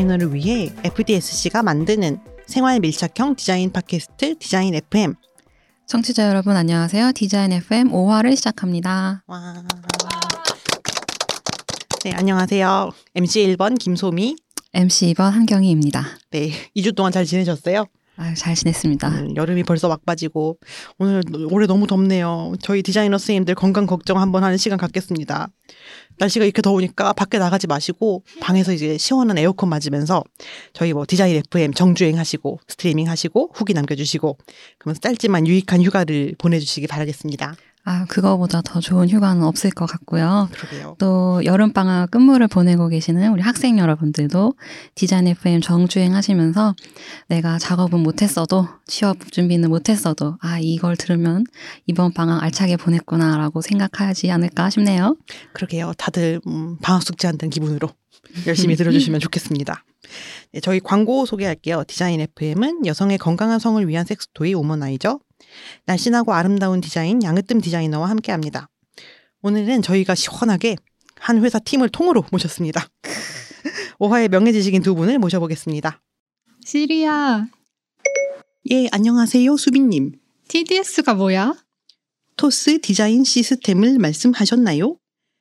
디자이너를 위해 FDSC가 만드는 생활 밀착형 디자인 팟캐스트 디자인 FM. 청취자 여러분 안녕하세요. 디자인 FM 5화를 시작합니다. 와. 네, 안녕하세요. MC 1번 김소미. MC 2번 한경희입니다. 네, 2주 동안 잘 지내셨어요? 아유, 잘 지냈습니다. 음, 여름이 벌써 막빠지고 오늘 올해 너무 덥네요. 저희 디자이너 선생님들 건강 걱정 한번 하는 시간 갖겠습니다. 날씨가 이렇게 더우니까 밖에 나가지 마시고 방에서 이제 시원한 에어컨 맞으면서 저희 뭐 디자인 FM 정주행 하시고 스트리밍 하시고 후기 남겨주시고 그러면서 짧지만 유익한 휴가를 보내주시기 바라겠습니다. 아, 그거보다 더 좋은 휴가는 없을 것 같고요. 그러게요. 또 여름방학 끝물을 보내고 계시는 우리 학생 여러분들도 디자인 FM 정주행 하시면서 내가 작업은 못했어도 취업 준비는 못했어도 아, 이걸 들으면 이번 방학 알차게 보냈구나라고 생각하지 않을까 싶네요. 그러게요. 다들 음, 방학 숙제 한다는 기분으로 열심히 들어주시면 좋겠습니다. 네, 저희 광고 소개할게요. 디자인 FM은 여성의 건강한 성을 위한 섹스토이 오머나이죠. 날씬하고 아름다운 디자인 양으뜸 디자이너와 함께합니다. 오늘은 저희가 시원하게 한 회사 팀을 통으로 모셨습니다. 오화의 명예지식인 두 분을 모셔보겠습니다. 시리야, 예, 안녕하세요, 수빈님. TDS가 뭐야? 토스 디자인 시스템을 말씀하셨나요?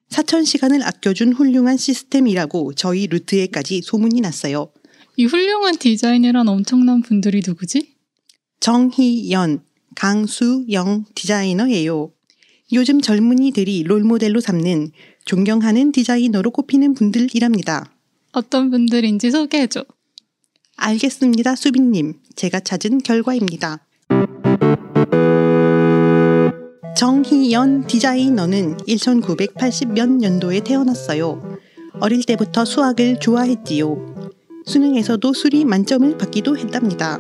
4,000시간을 아껴준 훌륭한 시스템이라고 저희 루트에까지 소문이 났어요. 이 훌륭한 디자인이란 엄청난 분들이 누구지? 정희연, 강수영 디자이너예요. 요즘 젊은이들이 롤모델로 삼는 존경하는 디자이너로 꼽히는 분들이랍니다. 어떤 분들인지 소개해줘. 알겠습니다, 수빈님. 제가 찾은 결과입니다. 정희연 디자이너는 1980몇 년도에 태어났어요. 어릴 때부터 수학을 좋아했지요. 수능에서도 수리 만점을 받기도 했답니다.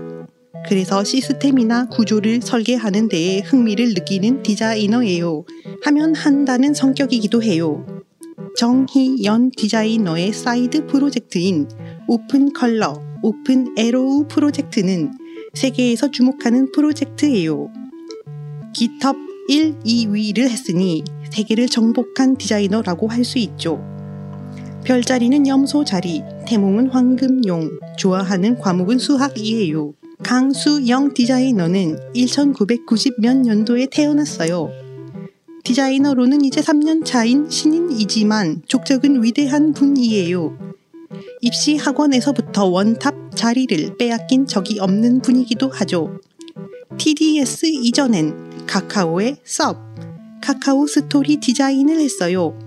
그래서 시스템이나 구조를 설계하는 데에 흥미를 느끼는 디자이너예요. 하면 한다는 성격이기도 해요. 정희연 디자이너의 사이드 프로젝트인 Open Color, Open Arrow 프로젝트는 세계에서 주목하는 프로젝트예요. GitHub 1, 2위를 했으니 세계를 정복한 디자이너라고 할 수 있죠. 별자리는 염소 자리, 태몽은 황금용, 좋아하는 과목은 수학이에요. 강수영 디자이너는 1990몇 년도에 태어났어요. 디자이너로는 이제 3년 차인 신인이지만 족적은 위대한 분이에요. 입시 학원에서부터 원탑 자리를 빼앗긴 적이 없는 분이기도 하죠. TDS 이전엔 카카오의 섭, 카카오 스토리 디자인을 했어요.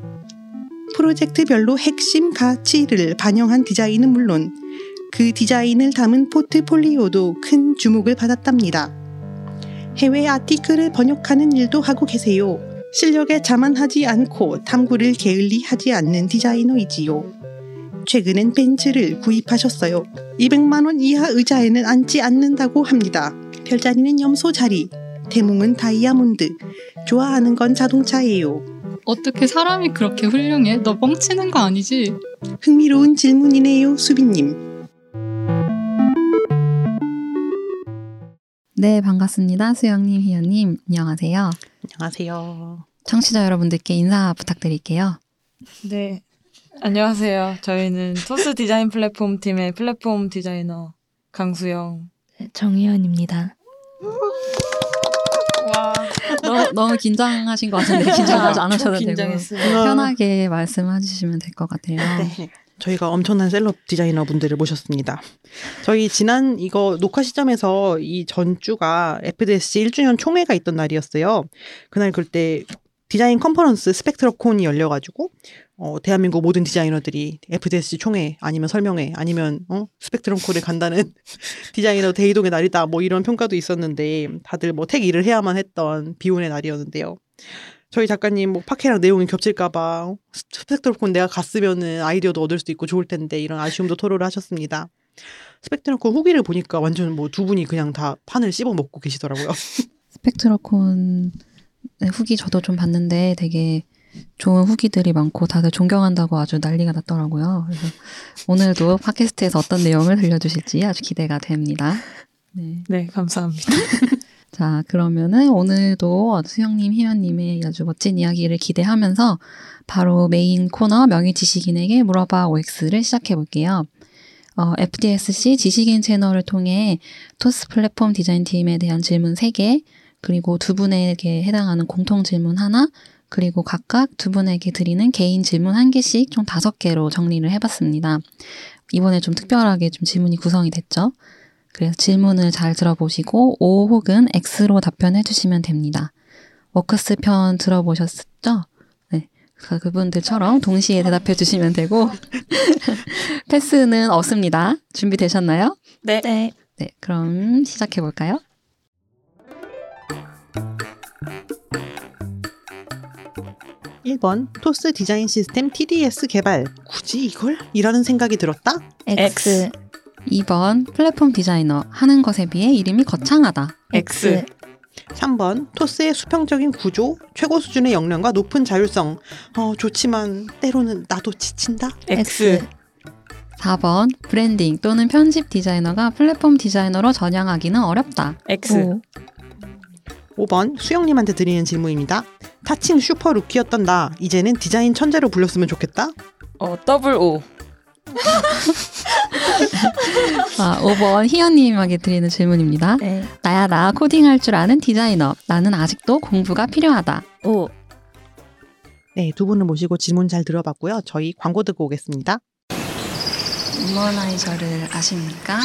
프로젝트별로 핵심 가치를 반영한 디자인은 물론 그 디자인을 담은 포트폴리오도 큰 주목을 받았답니다. 해외 아티클을 번역하는 일도 하고 계세요. 실력에 자만하지 않고 탐구를 게을리 하지 않는 디자이너이지요. 최근엔 벤츠를 구입하셨어요. 200만 원 이하 의자에는 앉지 않는다고 합니다. 별자리는 염소 자리, 태몽은 다이아몬드. 좋아하는 건 자동차예요. 어떻게 사람이 그렇게 훌륭해? 너 뻥치는 거 아니지? 흥미로운 질문이네요, 수빈님. 네, 반갑습니다. 수영님, 희연님, 안녕하세요. 안녕하세요. 청취자 여러분들께 인사 부탁드릴게요. 네. 안녕하세요. 저희는 토스 디자인 플랫폼 팀의 플랫폼 디자이너 강수영. 정희연입니다. 와, 너무, 너무 긴장하신 것 같은데 긴장하지 않으셔도 되고 긴장했어요. 편하게 말씀해 주시면 될 것 같아요. 네. 저희가 엄청난 셀럽 디자이너 분들을 모셨습니다. 저희 지난 이거 녹화 시점에서 이 전주가 FDSC 1주년 총회가 있던 날이었어요. 그날 그때 디자인 컨퍼런스 스펙트럼콘이 열려가지고 어, 대한민국 모든 디자이너들이 FDSC 총회 아니면 설명회 아니면 어, 스펙트럼콘에 간다는 디자이너 대이동의 날이다 뭐 이런 평가도 있었는데 다들 뭐 택 일을 해야만 했던 비운의 날이었는데요. 저희 작가님 뭐 팟캐랑 내용이 겹칠까봐 스펙트럼콘 내가 갔으면은 아이디어도 얻을 수도 있고 좋을 텐데 이런 아쉬움도 토로를 하셨습니다. 스펙트럼콘 후기를 보니까 완전 뭐 두 분이 그냥 다 판을 씹어 먹고 계시더라고요. 스펙트러콘 후기 저도 좀 봤는데 되게 좋은 후기들이 많고 다들 존경한다고 아주 난리가 났더라고요. 그래서 오늘도 팟캐스트에서 어떤 내용을 들려주실지 아주 기대가 됩니다. 네. 네, 감사합니다. 자, 그러면은 오늘도 수영님, 희연님의 아주 멋진 이야기를 기대하면서 바로 메인 코너 명의 지식인에게 물어봐 OX를 시작해 볼게요. 어, FDSC 지식인 채널을 통해 토스 플랫폼 디자인 팀에 대한 질문 3개, 그리고 두 분에게 해당하는 공통 질문 하나, 그리고 각각 두 분에게 드리는 개인 질문 한 개씩 총 다섯 개로 정리를 해봤습니다. 이번에 좀 특별하게 좀 질문이 구성이 됐죠. 그래서 질문을 잘 들어보시고 O 혹은 X로 답변해 주시면 됩니다. 워크스 편 들어보셨죠? 네. 그- 그분들처럼 동시에 대답해 주시면 되고 패스는 없습니다. 준비되셨나요? 네. 네. 네, 그럼 시작해 볼까요? 일번 토스 디자인 시스템 TDS 개발 굳이 이걸? 이라는 생각이 들었다? X. 2번 플랫폼 디자이너 하는 것에 비해 이름이 거창하다. X. 3번 토스의 수평적인 구조, 최고 수준의 역량과 높은 자율성. 어, 좋지만 때로는 나도 지친다. X. 4번 브랜딩 또는 편집 디자이너가 플랫폼 디자이너로 전향하기는 어렵다. X. O. 5번 수영님한테 드리는 질문입니다. 타칭 슈퍼 루키였던 나 이제는 디자인 천재로 불렸으면 좋겠다. 어, 더블 O. 아, 5번 희연님에게 드리는 질문입니다. 네. 나야 나 코딩할 줄 아는 디자이너. 나는 아직도 공부가 필요하다. O. 네, 두 분을 모시고 질문 잘 들어봤고요. 저희 광고 듣고 오겠습니다. 우머나이저를 아십니까?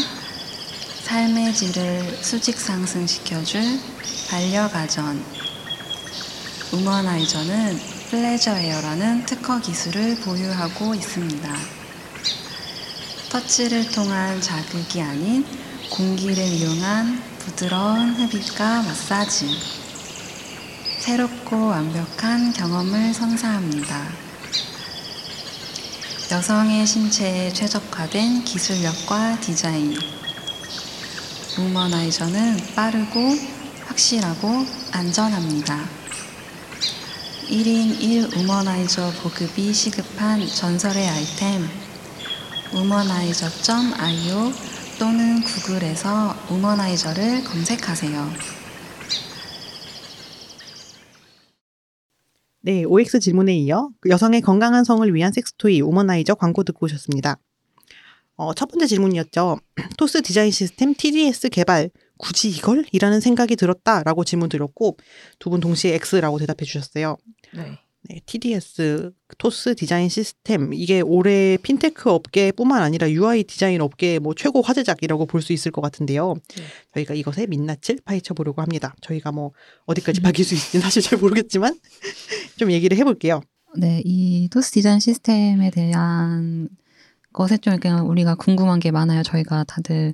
삶의 질을 수직 상승시켜줄 반려가전. 우머나이저는 플레저 에어라는 특허 기술을 보유하고 있습니다. 터치를 통한 자극이 아닌 공기를 이용한 부드러운 흡입과 마사지. 새롭고 완벽한 경험을 선사합니다. 여성의 신체에 최적화된 기술력과 디자인. 우머나이저는 빠르고 확실하고 안전합니다. 1인 1 우머나이저 보급이 시급한 전설의 아이템. 우머나이저.io 또는 구글에서 우머나이저를 검색하세요. 네, OX 질문에 이어 그 여성의 건강한 성을 위한 섹스토이 오머나이저 광고 듣고 오셨습니다. 어, 첫 번째 질문이었죠. 토스 디자인 시스템 TDS 개발 굳이 이걸? 이라는 생각이 들었다라고 질문 드렸고 두 분 동시에 X라고 대답해 주셨어요. 네. 네, TDS 토스 디자인 시스템 이게 올해 핀테크 업계뿐만 아니라 UI 디자인 업계의 뭐 최고 화제작이라고 볼 수 있을 것 같은데요. 네. 저희가 이것의 민낯을 파헤쳐 보려고 합니다. 저희가 뭐 어디까지 밝힐 수 있을지 사실 잘 모르겠지만 좀 얘기를 해볼게요. 네, 이 토스 디자인 시스템에 대한 것에 좀 그냥 우리가 궁금한 게 많아요. 저희가 다들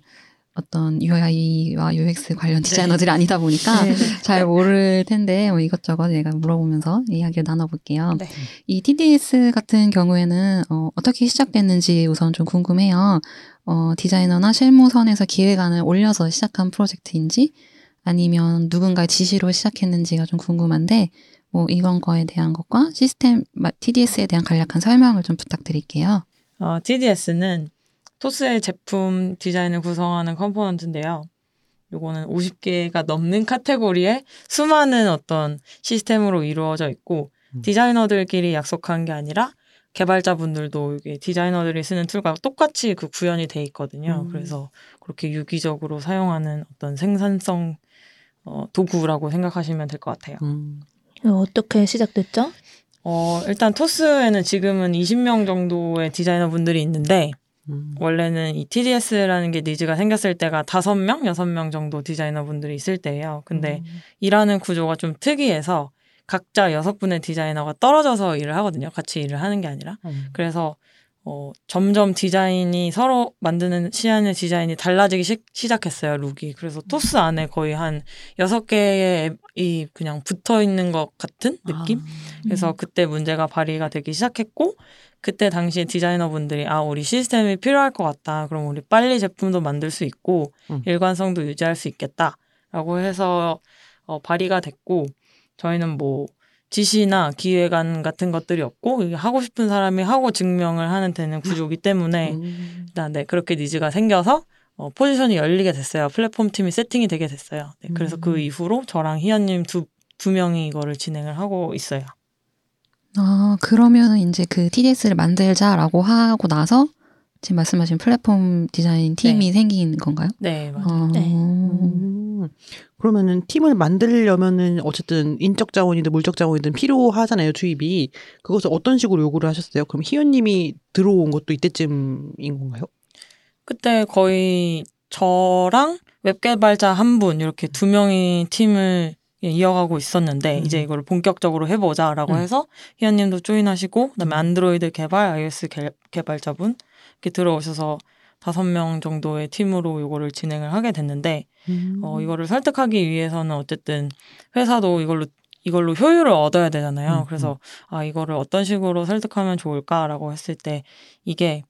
어떤 UI와 UX 관련 디자이너들이 아니다 보니까 네. 잘 모를 텐데 뭐 이것저것 얘가 물어보면서 이야기를 나눠볼게요. 네. 이 TDS 같은 경우에는 어, 어떻게 시작됐는지 우선 좀 궁금해요. 어, 디자이너나 실무선에서 기획안을 올려서 시작한 프로젝트인지 아니면 누군가의 지시로 시작했는지가 좀 궁금한데 뭐 이런 거에 대한 것과 시스템 TDS에 대한 간략한 설명을 좀 부탁드릴게요. 어, TDS는 토스의 제품 디자인을 구성하는 컴포넌트인데요. 요거는 50개가 넘는 카테고리에 수많은 어떤 시스템으로 이루어져 있고 음. 디자이너들끼리 약속한 게 아니라 개발자분들도 이게 디자이너들이 쓰는 툴과 똑같이 그 구현이 돼 있거든요. 음. 그래서 그렇게 유기적으로 사용하는 어떤 생산성 어, 도구라고 생각하시면 될 것 같아요. 음, 이거 어떻게 시작됐죠? 어, 일단 토스에는 지금은 20명 정도의 디자이너 분들이 있는데 음, 원래는 이 TDS라는 게 니즈가 생겼을 때가 다섯 명, 여섯 명 정도 디자이너 분들이 있을 때예요. 근데 음. 일하는 구조가 좀 특이해서 각자 여섯 분의 디자이너가 떨어져서 일을 하거든요. 같이 일을 하는 게 아니라. 음. 그래서 어, 점점 디자인이 서로 만드는 시안의 디자인이 달라지기 시, 시작했어요, 룩이. 그래서 토스 안에 거의 한 여섯 개의 앱이 그냥 붙어 있는 것 같은 느낌? 아. 그래서 그때 문제가 발휘가 되기 시작했고, 그때 당시에 디자이너분들이 아, 우리 시스템이 필요할 것 같다. 그럼 우리 빨리 제품도 만들 수 있고, 음. 일관성도 유지할 수 있겠다. 라고 해서 어, 발의가 됐고, 저희는 뭐, 지시나 기획안 같은 것들이 없고 하고 싶은 사람이 하고 증명을 하는 되는 구조이기 때문에 음. 일단 네 그렇게 니즈가 생겨서 어, 포지션이 열리게 됐어요. 플랫폼 팀이 세팅이 되게 됐어요. 네, 그래서 음. 그 이후로 저랑 희연님 두, 두 명이 이거를 진행을 하고 있어요. 아, 그러면 이제 그 TDS를 만들자라고 하고 나서 지금 말씀하신 플랫폼 디자인 팀이 네. 생긴 건가요? 네, 맞아요. 어, 네. 음. 그러면은 팀을 만들려면은 어쨌든 인적 자원이든 물적 자원이든 필요하잖아요 투입이 그것을 어떤 식으로 요구를 하셨어요? 그럼 희연 님이 들어온 것도 이때쯤인 건가요? 그때 거의 저랑 웹 개발자 한 분 이렇게 두 명이 팀을 예, 이어가고 있었는데 음. 이제 이걸 본격적으로 해보자라고 음. 해서 희연님도 조인하시고 그다음에 안드로이드 개발, iOS 개, 개발자분 이렇게 들어오셔서 다섯 명 정도의 팀으로 이거를 진행을 하게 됐는데 어, 이거를 설득하기 위해서는 어쨌든 회사도 이걸로 이걸로 효율을 얻어야 되잖아요. 음, 그래서 아 이거를 어떤 식으로 설득하면 좋을까라고 했을 때 이게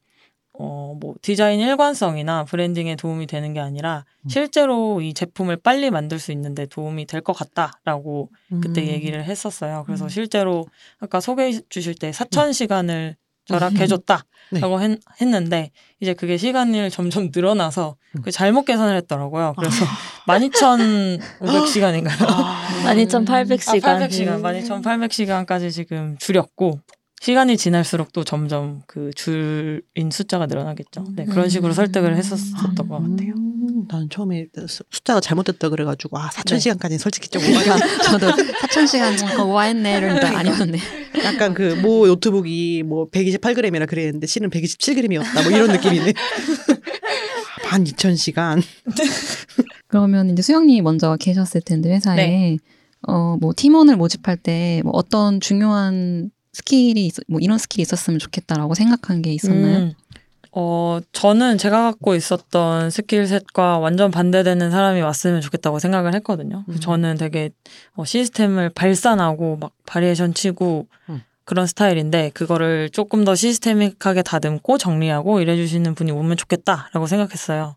어 뭐 디자인 일관성이나 브랜딩에 도움이 되는 게 아니라 음. 실제로 이 제품을 빨리 만들 수 있는데 도움이 될 것 같다라고 그때 음. 얘기를 했었어요. 그래서 음. 실제로 아까 소개해 주실 때 사천 시간을 절약해줬다라고 네. 했, 했는데 이제 그게 시간이 점점 늘어나서 음. 그 잘못 계산을 했더라고요. 그래서 12,500시간인가요? 아. 12,800시간. 아, 800시간, 12,800시간까지 지금 줄였고 시간이 지날수록 또 점점 그 줄인 숫자가 늘어나겠죠. 네, 그런 식으로 음. 설득을 했었었던 것 같아요. 음, 난 처음에 수- 숫자가 잘못됐다 그래가지고 아 4천 네. 시간까지는 솔직히 좀 오바가 저도 4,000시간 잠깐 오화했네 이러니까 아니었네. 약간 그 뭐 노트북이 뭐 128g이라 그랬는데 실은 127g이었다 뭐 이런 느낌이네. 반 2천 시간. 그러면 이제 수영님이 먼저 계셨을 텐데 회사에 네. 어 뭐 팀원을 모집할 때 뭐 어떤 중요한 스킬이 있, 뭐 이런 스킬이 있었으면 좋겠다라고 생각한 게 있었나요? 음, 어, 저는 제가 갖고 있었던 skill set과 완전 반대되는 사람이 왔으면 좋겠다고 생각을 했거든요. 그래서 음. 저는 되게 어, 시스템을 발산하고 막 바리에이션 치고 음. 그런 스타일인데 그거를 조금 더 시스테믹하게 다듬고 정리하고 일해주시는 분이 오면 좋겠다라고 생각했어요.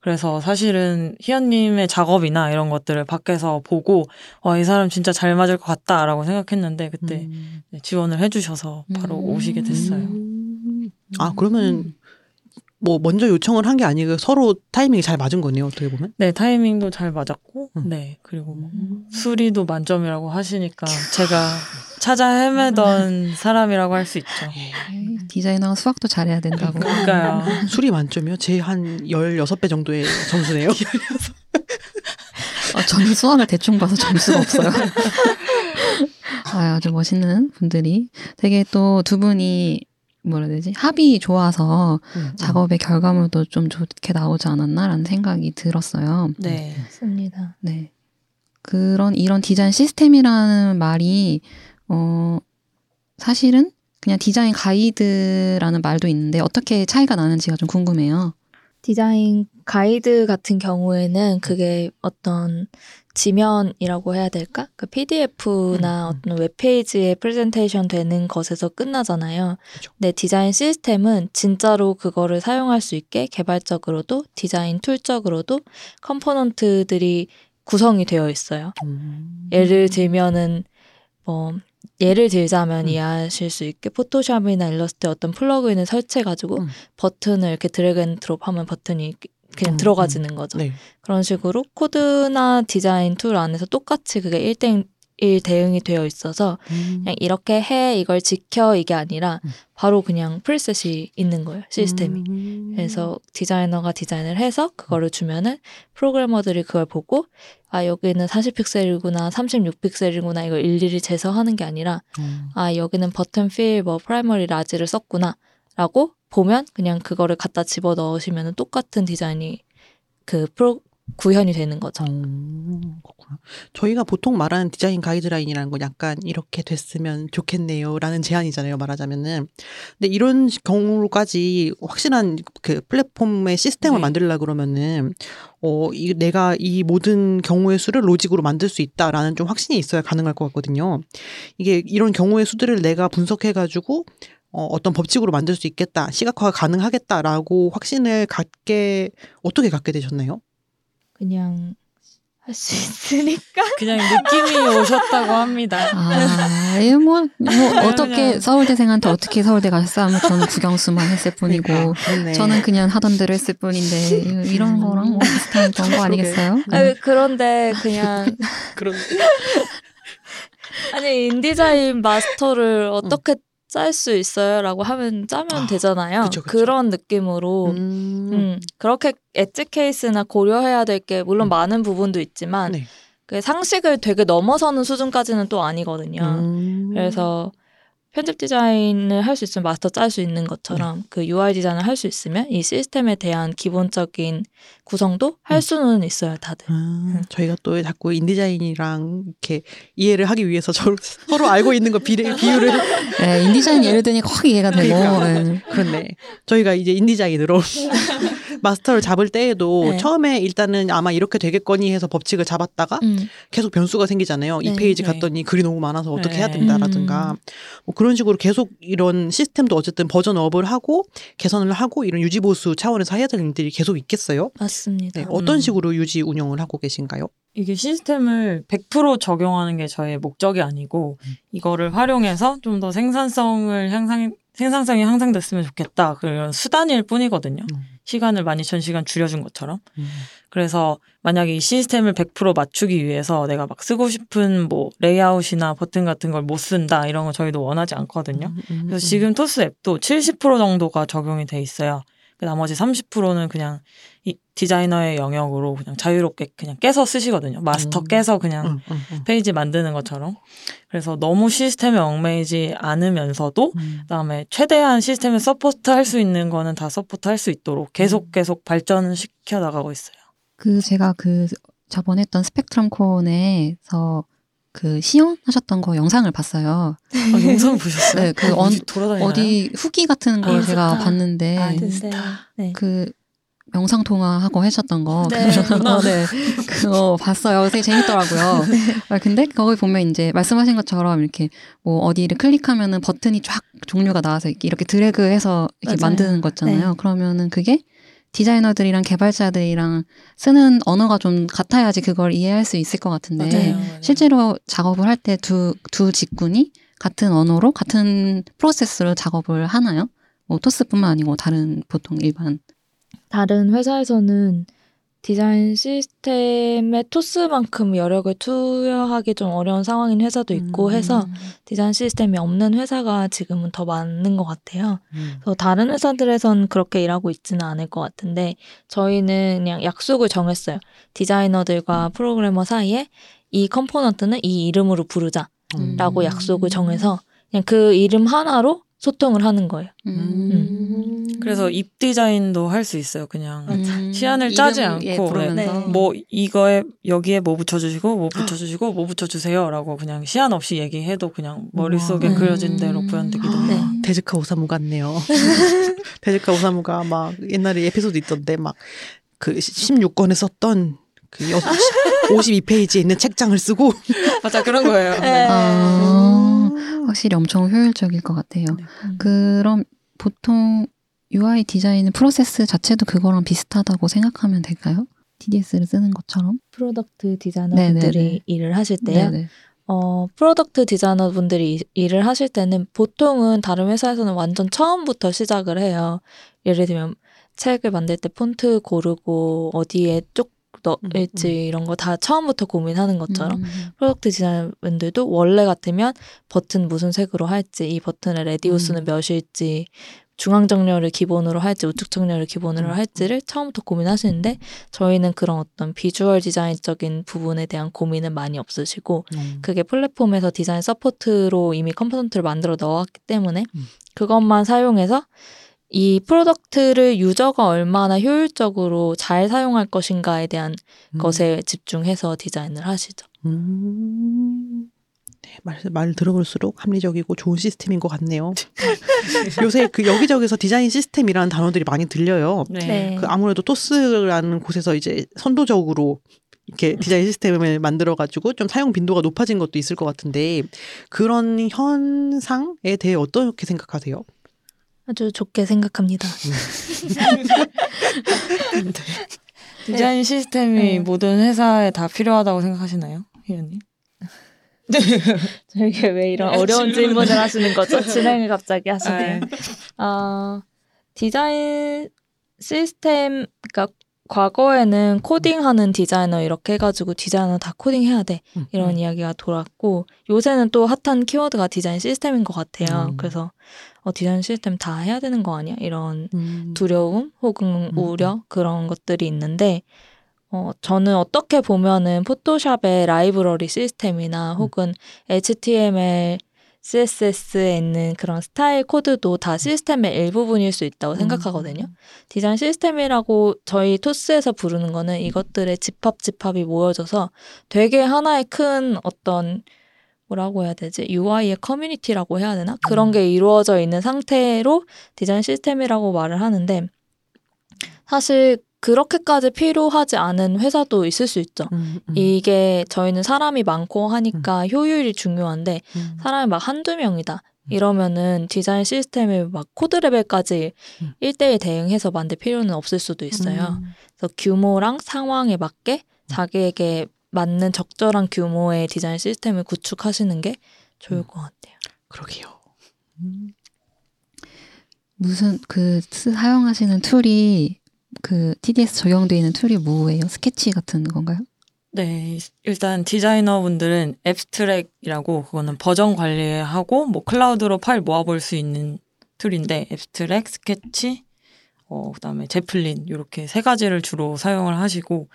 그래서 사실은 희연님의 작업이나 이런 것들을 밖에서 보고 와, 이 사람 진짜 잘 맞을 것 같다라고 생각했는데 그때 음. 네, 지원을 해주셔서 바로 음. 오시게 됐어요. 음. 아 그러면 뭐 먼저 요청을 한 게 아니고 서로 타이밍이 잘 맞은 거네요 어떻게 보면. 네, 타이밍도 잘 맞았고, 음. 네, 그리고 뭐 수리도 만점이라고 하시니까 제가 찾아 헤매던 사람이라고 할 수 있죠. 디자이너가 수학도 잘해야 된다고. 그러니까요. 술이 만점이요? 제 한 16배 정도의 점수네요. 어, 저는 수학을 대충 봐서 점수가 없어요. 아, 아주 멋있는 분들이 되게 또 두 분이 뭐라 해야 되지 합이 좋아서 음. 작업의 결과물도 좀 좋게 나오지 않았나라는 생각이 들었어요. 네. 맞습니다. 네. 그런 이런 디자인 시스템이라는 말이 어 사실은 그냥 디자인 가이드라는 말도 있는데 어떻게 차이가 나는지가 좀 궁금해요. 디자인 가이드 같은 경우에는 그게 어떤 지면이라고 해야 될까? 그 PDF나 음, 음. 어떤 웹페이지에 프레젠테이션 되는 것에서 끝나잖아요. 그죠. 근데 디자인 시스템은 진짜로 그거를 사용할 수 있게 개발적으로도 디자인 툴적으로도 컴포넌트들이 구성이 되어 있어요. 음. 예를 들면은 뭐 예를 들자면 음. 이해하실 수 있게 포토샵이나 일러스트에 어떤 plug-in을 설치해가지고 음. 버튼을 이렇게 drag and drop 하면 버튼이 그냥 음, 들어가지는 거죠. 네. 그런 식으로 코드나 디자인 툴 안에서 똑같이 그게 1대 1 대응이 되어 있어서 음. 그냥 이렇게 해 이걸 지켜 이게 아니라 음. 바로 그냥 preset이 있는 거예요 시스템이. 음. 그래서 디자이너가 디자인을 해서 그거를 주면은 프로그래머들이 그걸 보고 아 여기는 40픽셀이구나 36픽셀이구나 이걸 일일이 재서하는 게 아니라 음. 아 여기는 버튼 fill 뭐 primary large를 썼구나 라고 보면 그냥 그거를 갖다 집어 넣으시면은 똑같은 디자인이 그 프로 구현이 되는 거죠. 어, 그렇구나. 저희가 보통 말하는 디자인 가이드라인이라는 건 약간 이렇게 됐으면 좋겠네요라는 제안이잖아요. 말하자면은. 근데 이런 경우까지 확실한 그 플랫폼의 시스템을 네. 만들려 그러면은 어, 이 내가 이 모든 경우의 수를 로직으로 만들 수 있다라는 좀 확신이 있어야 가능할 것 같거든요. 이게 이런 경우의 수들을 내가 분석해 가지고 어, 어떤 법칙으로 만들 수 있겠다, 시각화가 가능하겠다라고 확신을 갖게 어떻게 갖게 되셨나요? 그냥 할 수 있으니까. 그냥 느낌이 오셨다고 합니다. 아, 예, 뭐, 뭐 어떻게 서울대생한테 어떻게 서울대 가셨어 하면 저는 국영수만 했을 뿐이고 그렇네. 저는 그냥 하던 대로 했을 뿐인데 이런 거랑 뭐 비슷한 그런 거 아니겠어요? 아니, 그런데 그냥 그런 아니 인디자인 마스터를 어떻게 짤 수 있어요라고 하면 짜면 아, 되잖아요. 그쵸, 그쵸. 런 느낌으로 음, 음, 그렇게 엣지 케이스나 고려해야 될 게 물론 음. 많은 부분도 있지만 네. 그 상식을 되게 넘어서는 수준까지는 또 아니거든요. 음. 그래서 편집 디자인을 할 수 있으면 마스터 짤 수 있는 것처럼 그 UI 디자인을 할 수 있으면 이 시스템에 대한 기본적인 구성도 할 음. 수는 있어요, 다들. 아, 저희가 또 자꾸 InDesign이랑 이렇게 이해를 하기 위해서 저, 서로 알고 있는 거 비례, 비율을 네, InDesign 예를 드니 확 이해가 되고 그러니까. 네. 그렇네. 저희가 이제 InDesign으로 마스터를 잡을 때에도 네. 처음에 일단은 아마 이렇게 되겠거니 해서 법칙을 잡았다가 음. 계속 변수가 생기잖아요. 이 네. 페이지 네. 갔더니 글이 너무 많아서 어떻게 해야 네. 된다라든가 뭐 그런 식으로 계속 이런 시스템도 어쨌든 version up을 하고 개선을 하고 이런 유지 보수 차원에서 해야 될 일들이 계속 있겠어요. 맞습니다. 네, 어떤 음. 식으로 유지 운영을 하고 계신가요? 이게 시스템을 100% 적용하는 게 저의 목적이 아니고 이거를 활용해서 좀 더 생산성을 향상 생산성이 향상됐으면 좋겠다 그런 수단일 뿐이거든요. 음. 시간을 12,000시간 줄여준 것처럼. 그래서 만약에 이 시스템을 100% 맞추기 위해서 내가 막 쓰고 싶은 뭐 레이아웃이나 버튼 같은 걸 못 쓴다 이런 거 저희도 원하지 않거든요. 음, 그래서 지금 토스 앱도 70% 정도가 적용이 돼 있어요. 그 나머지 30%는 그냥 이 디자이너의 영역으로 그냥 자유롭게 그냥 깨서 쓰시거든요. 마스터 음. 깨서 그냥 음, 음, 음. 페이지 만드는 것처럼. 그래서 너무 시스템에 얽매이지 않으면서도 음. 그다음에 최대한 시스템을 서포트 할 수 있는 거는 다 서포트 할 수 있도록 계속 계속 발전시켜 나가고 있어요. 그 제가 그 저번에 했던 Spectrum Con에서 그 시연하셨던 거 영상을 봤어요. 아, 영상 보셨어요? 네, 그 어디? 어디 후기 같은 걸 아, 제가 인스타. 봤는데 아, 네. 인스타. 네. 그 영상 통화하고 하셨던 거 네. 그거 네 그거 봤어요. 되게 재밌더라고요. 아, 근데 거기 보면 이제 말씀하신 것처럼 이렇게 뭐 어디를 클릭하면은 버튼이 쫙 종류가 나와서 이렇게, 이렇게 드래그해서 이렇게 맞아요. 만드는 거잖아요. 네. 그러면은 그게 디자이너들이랑 개발자들이랑 쓰는 언어가 좀 같아야지 그걸 이해할 수 있을 것 같은데 맞아요, 맞아요. 실제로 작업을 할 때 두 두 직군이 같은 언어로 같은 프로세스로 작업을 하나요? 뭐 토스뿐만 아니고 다른 보통 일반 다른 회사에서는 디자인 시스템에 토스만큼 여력을 투여하기 좀 어려운 상황인 회사도 있고 음. 해서 디자인 시스템이 없는 회사가 지금은 더 많은 것 같아요. 음. 그래서 다른 회사들에선 그렇게 일하고 있지는 않을 것 같은데 저희는 그냥 약속을 정했어요. 디자이너들과 프로그래머 사이에 이 컴포넌트는 이 이름으로 부르자라고 음. 약속을 정해서 그냥 그 이름 하나로 소통을 하는 거예요. 음. 그래서 입 디자인도 할 수 있어요. 그냥 음. 시안을 짜지 예, 않고 부르면서. 네. 뭐 이거에 여기에 뭐 붙여주시고 뭐 붙여주시고 뭐 붙여주세요라고 그냥 시안 없이 얘기해도 그냥 머릿속에. 그려진 대로 음. 구현되기도 네. 해요. 데즈카 오사무 같네요. 데즈카 오사무가 막 옛날에 에피소드 있던데 막 그 16권에 썼던 그 52페이지에 있는 책장을 쓰고 맞아 그런 거예요. 네. 아, 확실히 엄청 효율적일 것 같아요. 네. 그럼 보통 UI 디자인 프로세스 자체도 그거랑 비슷하다고 생각하면 될까요? TDS를 쓰는 것처럼? product 디자이너분들이 네네네. 일을 하실 때요. 네네. 어, product 디자이너분들이 이- 일을 하실 때는 보통은 다른 회사에서는 완전 처음부터 시작을 해요. 예를 들면 책을 만들 때 폰트 고르고 어디에 쪽 넣을지 음, 이런 거 다 처음부터 고민하는 것처럼 음. product 디자이너분들도 원래 같으면 버튼 무슨 색으로 할지 이 버튼의 radius는 음. 몇일지 중앙 정렬을 기본으로 할지 우측 정렬을 기본으로 음. 할지를 처음부터 고민하시는데 저희는 그런 어떤 비주얼 디자인적인 부분에 대한 고민은 많이 없으시고 음. 그게 플랫폼에서 디자인 support로 이미 component를 만들어 넣었기 때문에 음. 그것만 사용해서 이 product를 user가 얼마나 효율적으로 잘 사용할 것인가에 대한 음. 것에 집중해서 디자인을 하시죠. 음. 네, 말, 말 들어볼수록 합리적이고 좋은 시스템인 것 같네요. 요새 그 여기저기서 디자인 시스템이라는 단어들이 많이 들려요. 네. 그 아무래도 토스라는 곳에서 이제 선도적으로 이렇게 디자인 시스템을 만들어가지고 좀 사용 빈도가 높아진 것도 있을 것 같은데 그런 현상에 대해 어떻게 생각하세요? 아주 좋게 생각합니다. 디자인 시스템이 네. 모든 회사에 다 필요하다고 생각하시나요, 희연님? 저에게 왜 이런 네, 어려운 질문을. 하시는 거죠? 진행을 갑자기 하시네요. 네. 아, 디자인 시스템, 그러니까 과거에는 코딩하는 디자이너 이렇게 해가지고 디자이너 다 코딩해야 돼 음, 이런 음. 이야기가 돌았고 요새는 또 핫한 키워드가 디자인 시스템인 것 같아요. 음. 그래서 어, 디자인 시스템 다 해야 되는 거 아니야? 이런 음. 두려움 혹은 음. 우려 그런 것들이 있는데 어, 저는 어떻게 보면은 포토샵의 라이브러리 시스템이나 음. 혹은 HTML, CSS에 있는 그런 스타일 코드도 다 시스템의 일부분일 수 있다고 생각하거든요. 디자인 시스템이라고 저희 토스에서 부르는 거는 이것들의 집합 집합이 모여져서 되게 하나의 큰 어떤 뭐라고 해야 되지? UI의 커뮤니티라고 해야 되나? 그런 음. 게 이루어져 있는 상태로 디자인 시스템이라고 말을 하는데 사실 그렇게까지 필요하지 않은 회사도 있을 수 있죠. 음, 음, 이게 저희는 사람이 많고 하니까 효율이 중요한데 음. 사람이 막 한두 명이다. 이러면은 디자인 시스템을 막 코드 레벨까지 음. 일대일 대응해서 만들 필요는 없을 수도 있어요. 음. 그래서 규모랑 상황에 맞게 자기에게 맞는 적절한 규모의 디자인 시스템을 구축하시는 게 좋을 음. 것 같아요. 그러게요. 음. 무슨 그 스- 사용하시는 tool이 그 TDS 적용되어 있는 tool이 뭐예요? 스케치 같은 건가요? 네, 일단 디자이너분들은 Abstract이라고 그거는 버전 관리하고 뭐 클라우드로 파일 모아볼 수 있는 tool인데 Abstract, Sketch, 어 그다음에 Zeplin 이렇게 세 가지를 주로 사용을 하시고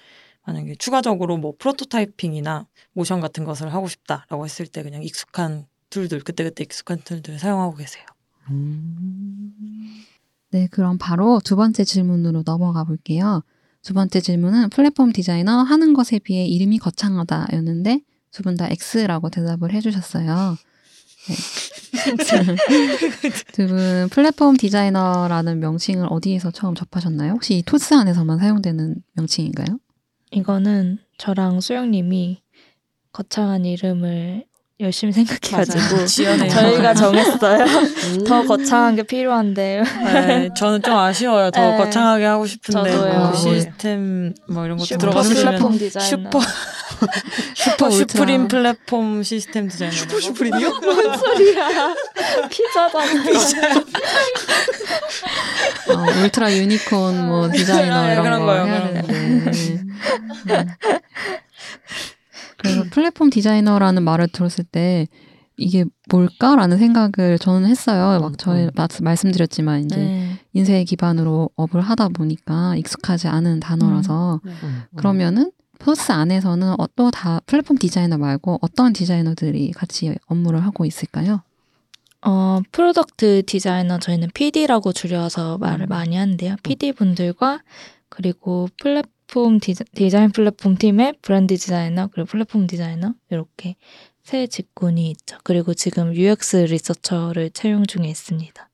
만약에 추가적으로 뭐 prototyping이나 모션 같은 것을 하고 싶다라고 했을 때 그냥 익숙한 tool들 그때그때 익숙한 tool들 사용하고 계세요. 음. 네, 그럼 바로 두 번째 질문으로 넘어가 볼게요. 두 번째 질문은 플랫폼 디자이너 하는 것에 비해 이름이 거창하다였는데 두 분 다 X라고 대답을 해주셨어요. 네. 두분 플랫폼 디자이너라는 명칭을 어디에서 처음 접하셨나요? 혹시 이 토스 안에서만 사용되는 명칭인가요? 이거는 저랑 수영님이 거창한 이름을 열심히 생각해가지고. 저희가 정했어요. 음. 더 거창한 게 필요한데 네, 저는 좀 아쉬워요. 더 네. 거창하게 하고 싶은데 저도요. 뭐 시스템 뭐 이런 것도 디자이너. 슈퍼 super. supreme 플랫폼 시스템 디자이너. super supreme이요? 뭔 소리야? 피자잖아. 어, 울트라 유니콘 뭐 디자이너 네, 이런 그런 거 거요, 해야 그런. 되는데. 음. 그래서 플랫폼 디자이너라는 말을 들었을 때 이게 뭘까라는 생각을 저는 했어요. 막 저희 음. 마- 말씀드렸지만 이제 네. 인쇄 기반으로 업을 하다 보니까 익숙하지 않은 단어라서 음. 그러면은 토스 안에서는 어, 또다 플랫폼 디자이너 말고 어떤 디자이너들이 같이 업무를 하고 있을까요? 어, product 디자이너 저희는 PD라고 줄여서 말을 음. 많이 하는데요. PD 분들과 그리고 플랫폼 디자, 디자인 플랫폼 팀의 브랜드 디자이너 그리고 플랫폼 디자이너 이렇게 세 직군이 있죠. 그리고 지금 UX researcher를 채용 중에 있습니다.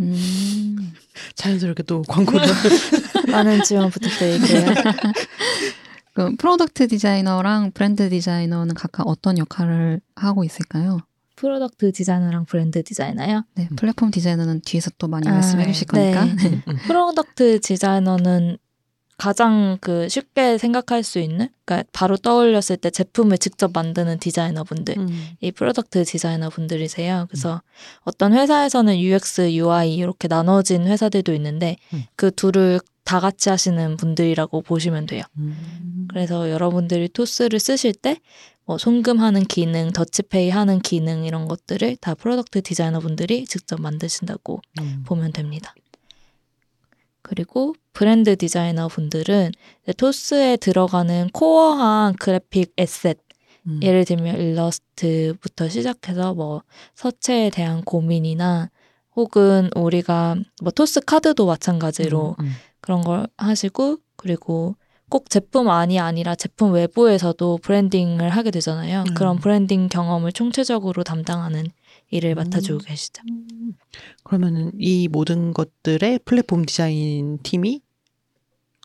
음. 자연스럽게 또 광고를 많은 지원 부탁드릴게요. 그 product 디자이너랑 브랜드 디자이너는 각각 어떤 역할을 하고 있을까요? product 디자이너랑 브랜드 디자이너요. 네, 음. 플랫폼 디자이너는 뒤에서 또 많이 아, 말씀해 주실 네. 거니까. 네. product 디자이너는 가장 그 쉽게 생각할 수 있는, 그러니까 바로 떠올렸을 때 제품을 직접 만드는 디자이너분들, 음. 이 product 디자이너 분들이세요. 그래서 어떤 회사에서는 UX, UI 이렇게 나눠진 회사들도 있는데 음. 그 둘을 다 같이 하시는 분들이라고 보시면 돼요. 음. 그래서 여러분들이 토스를 쓰실 때 뭐 송금하는 기능, 더치페이 하는 기능 이런 것들을 다 product 디자이너 분들이 직접 만드신다고 음. 보면 됩니다. 그리고 브랜드 디자이너 분들은 토스에 들어가는 core한 그래픽 asset, 음. 예를 들면 일러스트부터 시작해서 뭐 서체에 대한 고민이나 혹은 우리가 뭐 토스 카드도 마찬가지로 음, 음. 그런 걸 하시고 그리고 꼭 제품 안이 아니라 제품 외부에서도 branding을 하게 되잖아요. 음. 그런 브랜딩 경험을 총체적으로 담당하는 일을 맡아주고 음. 계시죠. 그러면은 이 모든 것들의 플랫폼 디자인 팀이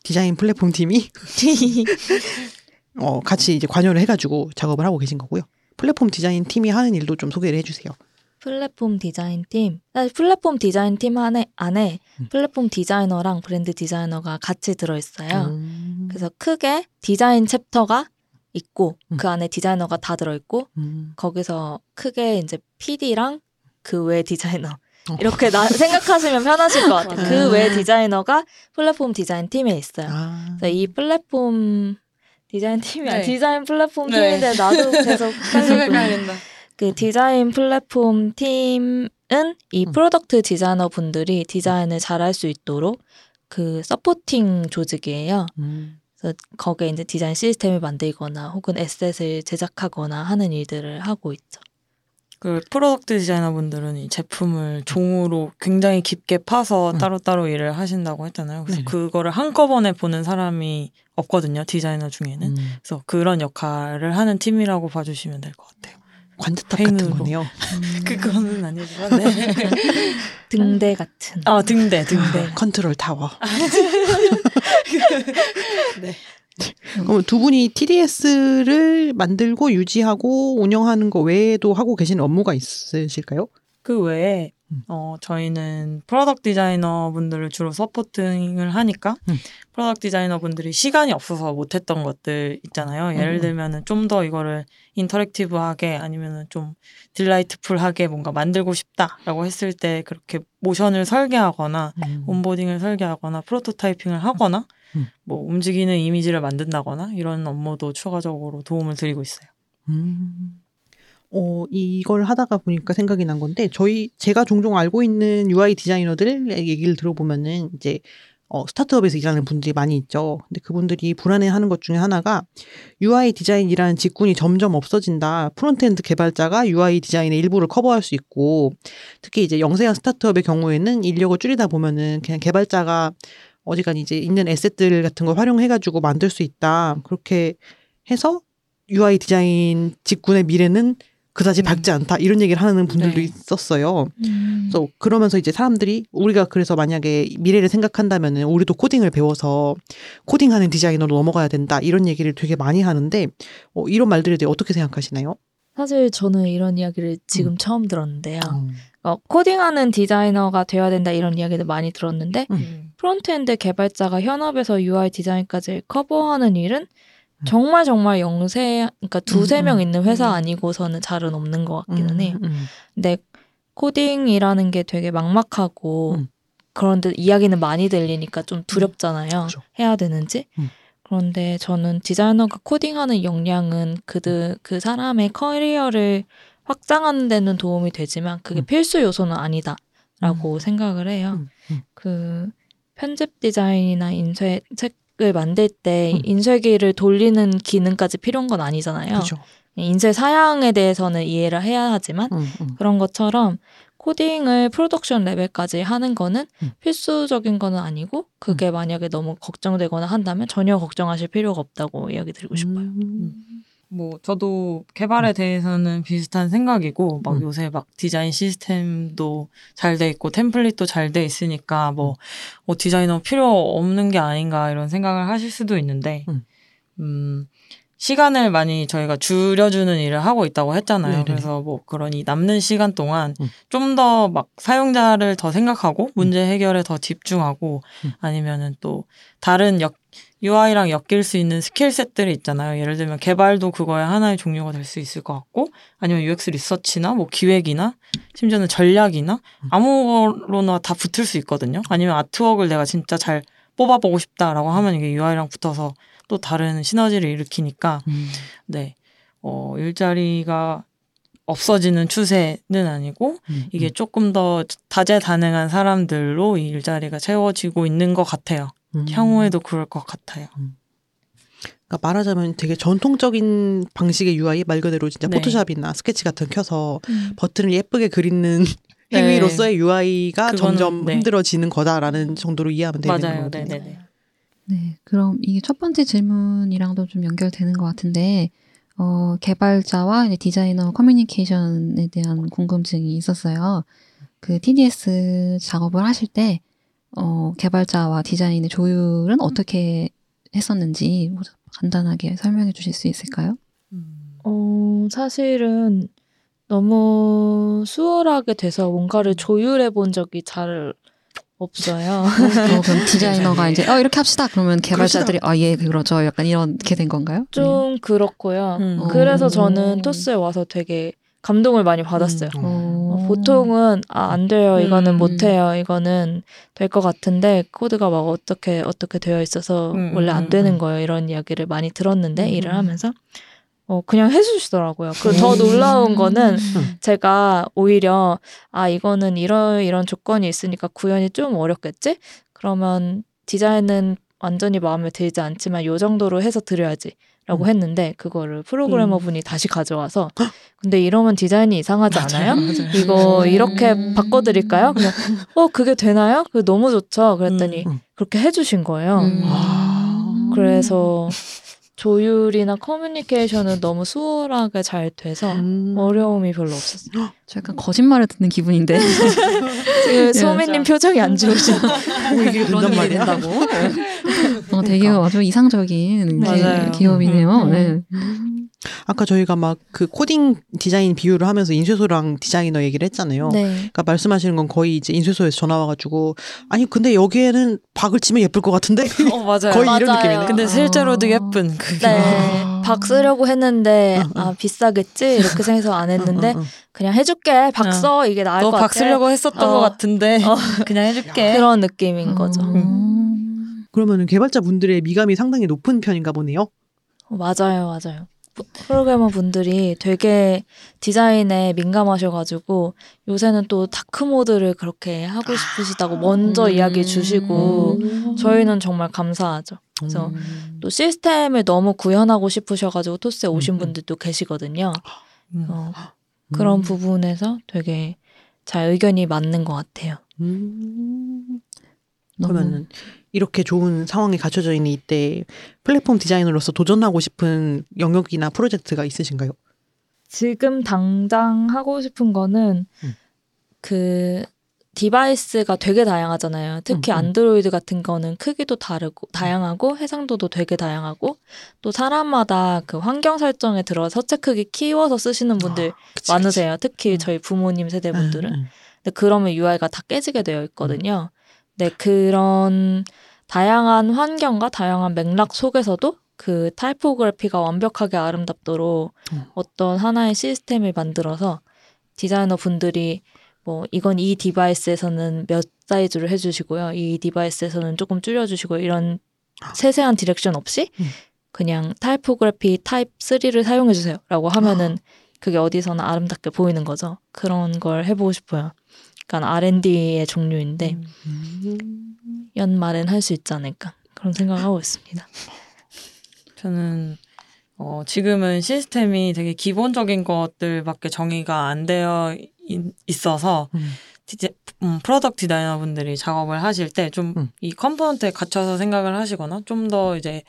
디자인 플랫폼 팀이 어, 같이 이제 관여를 해가지고 작업을 하고 계신 거고요. 플랫폼 디자인 팀이 하는 일도 좀 소개를 해주세요. 플랫폼 디자인 팀. 사실 플랫폼 디자인 팀 안에, 안에 음. 플랫폼 디자이너랑 브랜드 디자이너가 같이 들어있어요. 음. 그래서 크게 디자인 챕터가 있고 음. 그 안에 디자이너가 다 들어있고 음. 거기서 크게 이제 PD랑 그 외 디자이너 어. 이렇게 나, 생각하시면 편하실 것 같아요. 그 외 디자이너가 플랫폼 디자인 팀에 있어요. 아. 그래서 이 플랫폼 디자인 팀이 아니 네. 디자인 플랫폼 네. 팀인데 나도 계속 있는데. 그 디자인 플랫폼 팀은 이 음. product 디자이너 분들이 디자인을 잘할 수 있도록 그 supporting 조직이에요. 음. 그래서 거기에 이제 디자인 시스템을 만들거나 혹은 asset을 제작하거나 하는 일들을 하고 있죠. 그 product 디자이너 분들은 이 제품을 종으로 굉장히 깊게 파서 음. 따로따로 일을 하신다고 했잖아요. 그래서 네네. 그거를 한꺼번에 보는 사람이 없거든요. 디자이너 중에는. 음. 그래서 그런 역할을 하는 팀이라고 봐주시면 될 것 같아요. 관제탑 같은. 거네요. 그거는 아니지만 네. 등대 같은. 아 등대 등대. 네. 컨트롤 타워. 네. 그럼 두 분이 TDS를 만들고 유지하고 운영하는 거 외에도 하고 계신 업무가 있으실까요? 그 외에 음. 어 저희는 product 디자이너 분들을 주로 supporting을 하니까 음. product 디자이너 분들이 시간이 없어서 못했던 것들 있잖아요. 예를 음. 들면은 좀 더 이거를 interactive하게 아니면은 좀 delightful하게 뭔가 만들고 싶다라고 했을 때 그렇게 모션을 설계하거나 음. onboarding을 설계하거나 prototyping을 하거나 음. 뭐 움직이는 이미지를 만든다거나 이런 업무도 추가적으로 도움을 드리고 있어요. 음. 어, 이걸 하다가 보니까 생각이 난 건데, 저희, 제가 종종 알고 있는 UI 디자이너들 얘기를 들어보면은, 이제, 어, 스타트업에서 일하는 분들이 많이 있죠. 근데 그분들이 불안해 하는 것 중에 하나가, UI 디자인이라는 직군이 점점 없어진다. frontend 개발자가 UI 디자인의 일부를 커버할 수 있고, 특히 이제 영세한 스타트업의 경우에는 인력을 줄이다 보면은 그냥 개발자가 어지간히 이제 있는 asset들 같은 걸 활용해가지고 만들 수 있다. 그렇게 해서 UI 디자인 직군의 미래는 그다지 음. 밝지 않다 이런 얘기를 하는 분들도 네. 있었어요. 음. 그래서 그러면서 이제 사람들이 우리가 그래서 만약에 미래를 생각한다면 은 우리도 코딩을 배워서 코딩하는 디자이너로 넘어가야 된다 이런 얘기를 되게 많이 하는데 어, 이런 말들에 대해 어떻게 생각하시나요? 사실 저는 이런 이야기를 지금 처음 들었는데요. 음. 어, 코딩하는 디자이너가 되어야 된다 이런 이야기를 많이 들었는데 음. frontend 개발자가 현업에서 UI 디자인까지 커버하는 일은 음. 정말 정말 영세, 그러니까 두세 음, 명 음. 있는 회사 음. 아니고서는 잘은 없는 것 같기는 해요. 음, 음. 근데 코딩이라는 게 되게 막막하고 음. 그런데 이야기는 많이 들리니까 좀 두렵잖아요. 그죠. 해야 되는지. 음. 그런데 저는 디자이너가 코딩하는 역량은 그들 그 사람의 커리어를 확장하는 데는 도움이 되지만 그게 음. 필수 요소는 아니다라고 생각을 해요. 음, 음. 그 편집 디자인이나 인쇄 책 을 만들 때 음. 인쇄기를 돌리는 기능까지 필요한 건 아니잖아요. 그죠. 인쇄 사양에 대해서는 이해를 해야 하지만 음, 음. 그런 것처럼 코딩을 프로덕션 레벨까지 하는 거는 음. 필수적인 거는 아니고 그게 만약에 너무 걱정되거나 한다면 전혀 걱정하실 필요가 없다고 이야기 드리고 싶어요. 음. 뭐 저도 개발에 대해서는 비슷한 생각이고 막 음. 요새 막 디자인 시스템도 잘 돼 있고 템플릿도 잘 돼 있으니까 뭐, 뭐 디자이너 필요 없는 게 아닌가 이런 생각을 하실 수도 있는데 음. 음 시간을 많이 저희가 줄여주는 일을 하고 있다고 했잖아요. 네네. 그래서 뭐이 남는 시간 동안 음. 좀더 막 사용자를 더 생각하고 문제 해결에 더 집중하고 음. 아니면은 또 다른 역 UI랑 엮일 수 있는 스킬 셋들이 있잖아요. 예를 들면 개발도 그거의 하나의 종류가 될 수 있을 것 같고 아니면 UX 리서치나 뭐 기획이나 심지어는 전략이나 음. 아무거나 다 붙을 수 있거든요. 아니면 아트웍을 내가 진짜 잘 뽑아보고 싶다라고 하면 이게 UI랑 붙어서 또 다른 시너지를 일으키니까 음. 네. 어, 일자리가 없어지는 추세는 아니고 음. 이게 조금 더 다재다능한 사람들로 이 일자리가 채워지고 있는 것 같아요. 음. 향후에도 그럴 것 같아요. 그러니까 말하자면 되게 전통적인 방식의 UI 말 그대로 진짜 네. 포토샵이나 스케치 같은 거 켜서 음. 버튼을 예쁘게 그리는 네. 행위로서의 UI가 그거는, 점점 네. 흔들어지는 거다라는 정도로 이해하면 되는 맞아요. 거거든요. 네네네. 네, 그럼 이게 첫 번째 질문이랑도 좀 연결되는 것 같은데, 어, 개발자와 이제 디자이너 커뮤니케이션에 대한 궁금증이 있었어요. 그 TDS 작업을 하실 때, 어, 개발자와 디자인의 조율은 어떻게 했었는지 뭐 간단하게 설명해 주실 수 있을까요? 음. 어, 사실은 너무 수월하게 돼서 뭔가를 조율해 본 적이 잘 없어요. 어, 그럼 디자이너가 이제, 어, 이렇게 합시다. 그러면 개발자들이, 아, 예, 그러죠. 약간 이렇게 된 건가요? 좀 그렇고요. 음. 그래서 어. 저는 토스에 와서 되게 감동을 많이 받았어요. 음. 보통은 아, 안 돼요. 이거는 음. 못 해요. 이거는 될 것 같은데 코드가 막 어떻게 어떻게 되어 있어서 음, 원래 안 음, 되는 음. 거예요. 이런 이야기를 많이 들었는데 음. 일을 하면서 어 그냥 해 주시더라고요. 그더 놀라운 거는 제가 오히려 아 이거는 이런 이런 조건이 있으니까 구현이 좀 어렵겠지? 그러면 디자인은 완전히 마음에 들지 않지만 요 정도로 해서 드려야지. 라고 음. 했는데 그거를 프로그래머 분이 다시 가져와서 근데 이러면 디자인이 이상하지 않아요? 이거 이렇게 음. 바꿔드릴까요? 그냥 어 그게 되나요? 그 너무 좋죠. 그랬더니 음. 그렇게 해주신 거예요. 음. 아. 그래서 조율이나 커뮤니케이션은 너무 수월하게 잘 돼서 음. 어려움이 별로 없었어요. 저 약간 거짓말을 듣는 기분인데. 지금 소민님 표정이 안 좋으시죠? 어, 이게 된단 말이야. 어, 되게 아주 이상적인 맞아요. 기업이네요. 음. 네. 아까 저희가 막 그 코딩 디자인 비유를 하면서 인쇄소랑 디자이너 얘기를 했잖아요. 네. 그러니까 말씀하시는 건 거의 이제 인쇄소에서 전화 와가지고 아니 근데 여기에는 박을 치면 예쁠 것 같은데 어 맞아요. 거의 이런 맞아요. 느낌이네. 근데 실제로도 예쁜 그게. 네. 아. 박 쓰려고 했는데 아 비싸겠지 이렇게 생각해서 안 했는데 어, 어, 어. 그냥 해줄게 박 써 이게 나을 것 같아 너박 쓰려고 했었던 어. 것 같은데 어. 그냥 해줄게. 그런 느낌인 거죠. 음. 그러면 개발자 분들의 미감이 상당히 높은 편인가 보네요. 어, 맞아요, 맞아요. 프로그래머 분들이 되게 디자인에 민감하셔가지고 요새는 또 다크 모드를 그렇게 하고 싶으시다고 먼저 음. 이야기해 주시고 음. 저희는 정말 감사하죠. 그래서 음. 또 시스템을 너무 구현하고 싶으셔가지고 토스에 오신 음, 음. 분들도 계시거든요. 음. 어, 그런 음. 부분에서 되게 잘 의견이 맞는 것 같아요. 그러면은 이렇게 좋은 상황이 갖춰져 있는 이때 플랫폼 디자이너로서 도전하고 싶은 영역이나 프로젝트가 있으신가요? 지금 당장 하고 싶은 거는 음. 그 device가 되게 다양하잖아요. 특히 음, 음. 안드로이드 같은 거는 크기도 다르고 다양하고 해상도도 되게 다양하고 또 사람마다 그 환경 설정에 들어 서체 크기 키워서 쓰시는 분들 그치, 많으세요. 특히 음. 저희 부모님 세대 그치. 분들은. 음, 음. 근데 그러면 UI가 다 깨지게 되어 있거든요. 네, 그런 다양한 환경과 다양한 맥락 속에서도 그 타이포그래피가 완벽하게 아름답도록 음. 어떤 하나의 시스템을 만들어서 디자이너 분들이 뭐 이건 이 device에서는 몇 사이즈로 해주시고요. 이 device에서는 조금 줄여주시고 이런 세세한 direction 없이 음. 그냥 타이포그래피 타입 3를 사용해주세요 라고 하면은 그게 어디서나 아름답게 보이는 거죠. 그런 걸 해보고 싶어요. 그러니까 R&D의 종류인데 음. 연말엔 할 수 있지 않을까 그런 생각을 하고 있습니다. 저는 어, 지금은 시스템이 되게 기본적인 것들밖에 정의가 안 되어 있- 있어서 음. 디제, 음, product 디자이너 분들이 작업을 하실 때 좀이 음. component에 갇혀서 생각을 하시거나 좀 더 이제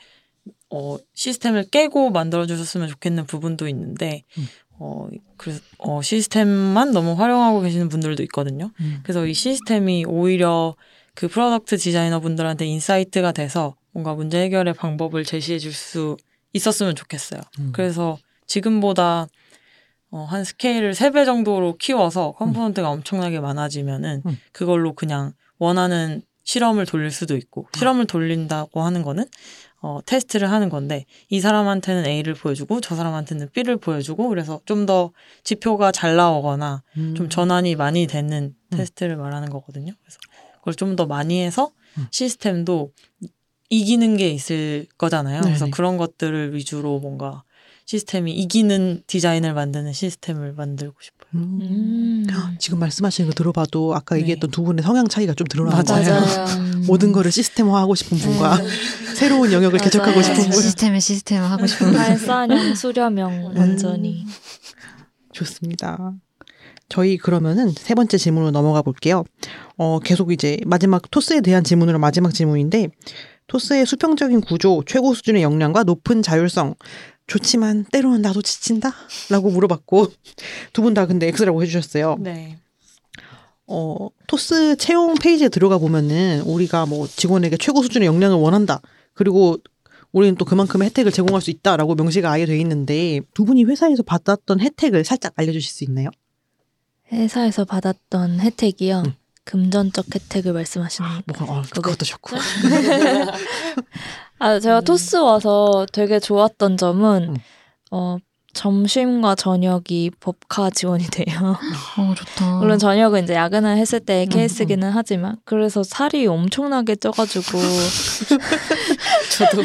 어, 시스템을 깨고 만들어 주셨으면 좋겠는 부분도 있는데 음. 어, 그, 어, 시스템만 너무 활용하고 계시는 분들도 있거든요. 음. 그래서 이 시스템이 오히려 그 product 디자이너 분들한테 insight가 돼서 뭔가 문제 해결의 방법을 제시해 줄 수 있었으면 좋겠어요. 음. 그래서 지금보다 어, 한 스케일을 세 배 정도로 키워서 component가 엄청나게 많아지면은 음. 그걸로 그냥 원하는 실험을 돌릴 수도 있고 실험을 돌린다고 하는 거는 어, 테스트를 하는 건데 이 사람한테는 A를 보여주고 저 사람한테는 B를 보여주고 그래서 좀 더 지표가 잘 나오거나 음. 좀 전환이 많이 되는 테스트를 말하는 거거든요. 그래서 그걸 좀 더 많이 해서 음. 시스템도 이기는 게 있을 거잖아요. 그래서 네네. 그런 것들을 위주로 뭔가 시스템이 이기는 디자인을 만드는 시스템을 만들고 싶어요. 음. 음. 지금 말씀하시는 거 들어봐도 아까 네. 얘기했던 두 분의 성향 차이가 좀 드러나는 맞아요. 거예요. 모든 거를 시스템화하고 싶은 분과 새로운 영역을 맞아요. 개척하고 싶은 분. 시스템에 시스템 하고 싶은 발사형 수렴형 완전히 좋습니다. 저희 그러면은 세 번째 질문으로 넘어가 볼게요. 어, 계속 이제 마지막 토스에 대한 질문으로 마지막 질문인데 토스의 수평적인 구조, 최고 수준의 역량과 높은 자율성 좋지만 때로는 나도 지친다? 라고 물어봤고 두 분 다 근데 X라고 해주셨어요. 네. 어, 토스 채용 페이지에 들어가 보면은 우리가 뭐 직원에게 최고 수준의 역량을 원한다. 그리고 우리는 또 그만큼의 혜택을 제공할 수 있다라고 명시가 아예 돼 있는데 두 분이 회사에서 받았던 혜택을 살짝 알려주실 수 있나요? 회사에서 받았던 혜택이요. 음. 금전적 혜택을 말씀하시는 거. 뭐 어, 그것도 좋고. 아, 제가 음. 토스 와서 되게 좋았던 점은 음. 어, 점심과 저녁이 법카 지원이 돼요. 어, 좋다. 물론 저녁은 이제 야근을 했을 때 음, 케이스기는 하지만 그래서 살이 엄청나게 쪄가지고 저도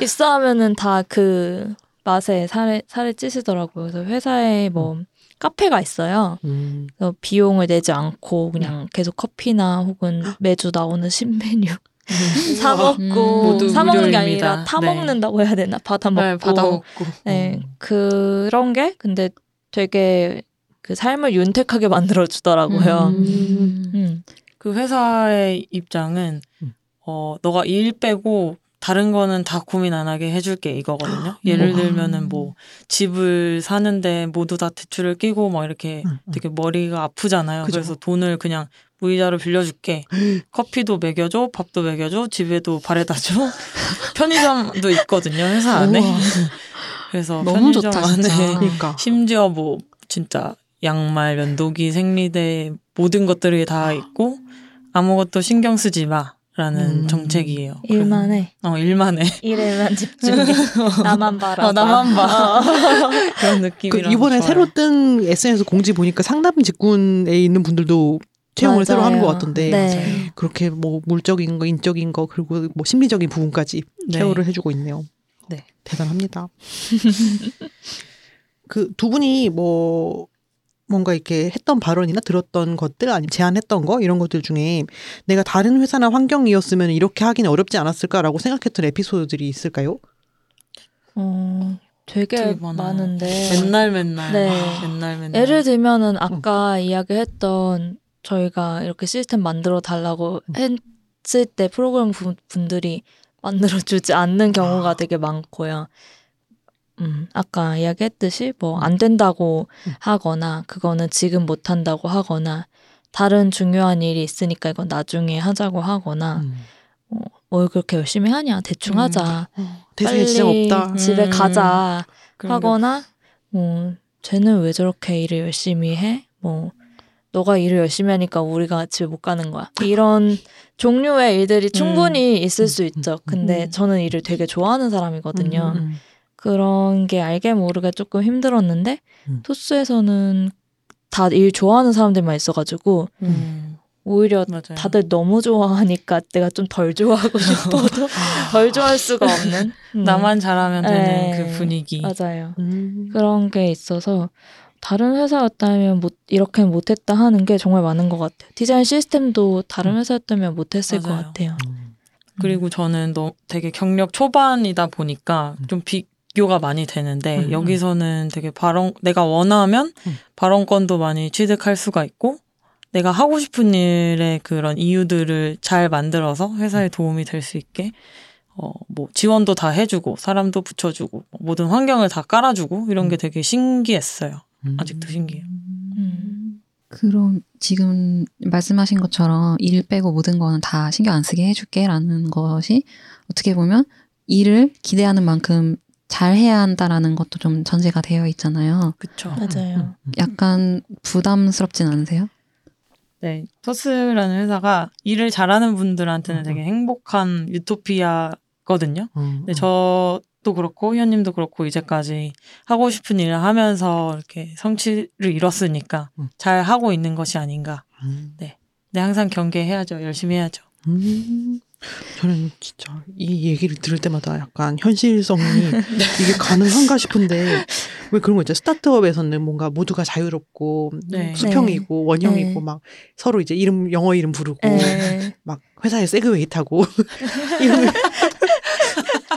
입사하면은 다 그 맛에 살에 살이 찌시더라고요. 그래서 회사에 뭐 카페가 있어요. 음. 그래서 비용을 내지 않고 그냥 계속 커피나 혹은 매주 나오는 신메뉴 사 먹고 음. 사 먹는 게. 아니라 타 네. 먹는다고 해야 되나 받아 먹고 네, 받아 먹고. 네, 그런 게 근데 되게 그 삶을 윤택하게 만들어 주더라고요. 음. 음. 그 회사의 입장은 음. 어 너가 일 빼고 다른 거는 다 고민 안 하게 해줄게 이거거든요. 예를 음. 들면은 뭐 집을 사는데 모두 다 대출을 끼고 막 이렇게 음, 음. 되게 머리가 아프잖아요. 그죠. 그래서 돈을 그냥 무이자로 빌려줄게. 커피도 먹여줘, 밥도 먹여줘, 집에도 바래다 줘. 편의점도 있거든요 회사 안에. 우와. 그래서 너무 편의점 좋다, 안에. 그러니까. 심지어 뭐 진짜 양말, 면도기, 생리대 모든 것들이 다 있고 아무것도 신경 쓰지 마 라는 음. 정책이에요. 일만 해. 어 일만 해. 일에만 집중해. 나만 봐라. 어, 나만 봐. 그런 그 느낌이라. 이번에 새로 뜬 SNS 공지 보니까 상담 직군에 있는 분들도 채용을 새로 하는 것 같던데 네. 그렇게 뭐 물적인 거, 인적인 거 그리고 뭐 심리적인 부분까지 네. 케어를 해주고 있네요. 네. 대단합니다. 그 두 분이 뭐 뭔가 이렇게 했던 발언이나 들었던 것들 아니면 제안했던 거 이런 것들 중에 내가 다른 회사나 환경이었으면 이렇게 하기는 어렵지 않았을까라고 생각했던 에피소드들이 있을까요? 어, 되게. 많은데. 맨날 맨날 네. 맨날 맨날 예를 들면은 아까 이야기했던 저희가 이렇게 시스템 만들어 달라고 했을 때 프로그램 부- 분들이 만들어 주지 않는 경우가 되게 많고요. 음, 아까 이야기했듯이 뭐 안 된다고 하거나 그거는 지금 못 한다고 하거나 다른 중요한 일이 있으니까 이건 나중에 하자고 하거나 음. 뭘 그렇게 열심히 하냐 대충 음. 하자 대세에 지장 빨리 없다. 집에 음. 가자 하거나 뭐 쟤는 왜 저렇게 일을 열심히 해? 뭐 너가 일을 열심히 하니까 우리가 집에 못 가는 거야. 이런 종류의 일들이 충분히 있을 수 있죠. 근데 음. 저는 일을 되게 좋아하는 사람이거든요. 음, 음. 그런 게 알게 모르게 조금 힘들었는데 음. 토스에서는 다 일 좋아하는 사람들만 있어가지고 음, 오히려 맞아요. 다들 너무 좋아하니까 내가 좀 덜 좋아하고 싶어도 덜 좋아할 수가 없는 음. 나만 잘하면 되는 네. 그 분위기. 맞아요. 음. 그런 게 있어서 다른 회사였다면 못 이렇게 못했다 하는 게 정말 많은 것 같아요. 디자인 시스템도 다른 회사였다면 못했을 것 맞아요. 같아요. 음. 그리고 저는 너 되게 경력 초반이다 보니까 좀 비 교가 많이 되는데 음, 여기서는 되게 발언 내가 원하면 음. 발언권도 많이 취득할 수가 있고 내가 하고 싶은 일의 그런 이유들을 잘 만들어서 회사에 도움이 될 수 있게 어 뭐 지원도 다 해주고 사람도 붙여주고 모든 환경을 다 깔아주고 이런 게 되게 신기했어요. 음. 아직도 신기해요. 음. 그럼 지금 말씀하신 것처럼 일 빼고 모든 거는 다 신경 안 쓰게 해줄게라는 것이 어떻게 보면 일을 기대하는 만큼 잘 해야 한다라는 것도 좀 전제가 되어 있잖아요. 그쵸. 맞아요. 약간 부담스럽진 않으세요? 네, 토스라는 회사가 일을 잘하는 분들한테는 되게 행복한 유토피아거든요. 음, 근데 저도 그렇고 희연님도 그렇고 이제까지 하고 싶은 일을 하면서 이렇게 성취를 이뤘으니까 음. 잘 하고 있는 것이 아닌가. 음. 네, 항상 경계해야죠. 열심히 해야죠. 음. 저는 진짜 이 얘기를 들을 때마다 약간 현실성이 이게 가능한가 싶은데 왜 그런 거 있죠? 스타트업에서는 뭔가 모두가 자유롭고 네. 수평이고 원형이고 네. 막 서로 이제 이름 영어 이름 부르고 에, 막 회사에 세그웨이 타고 이런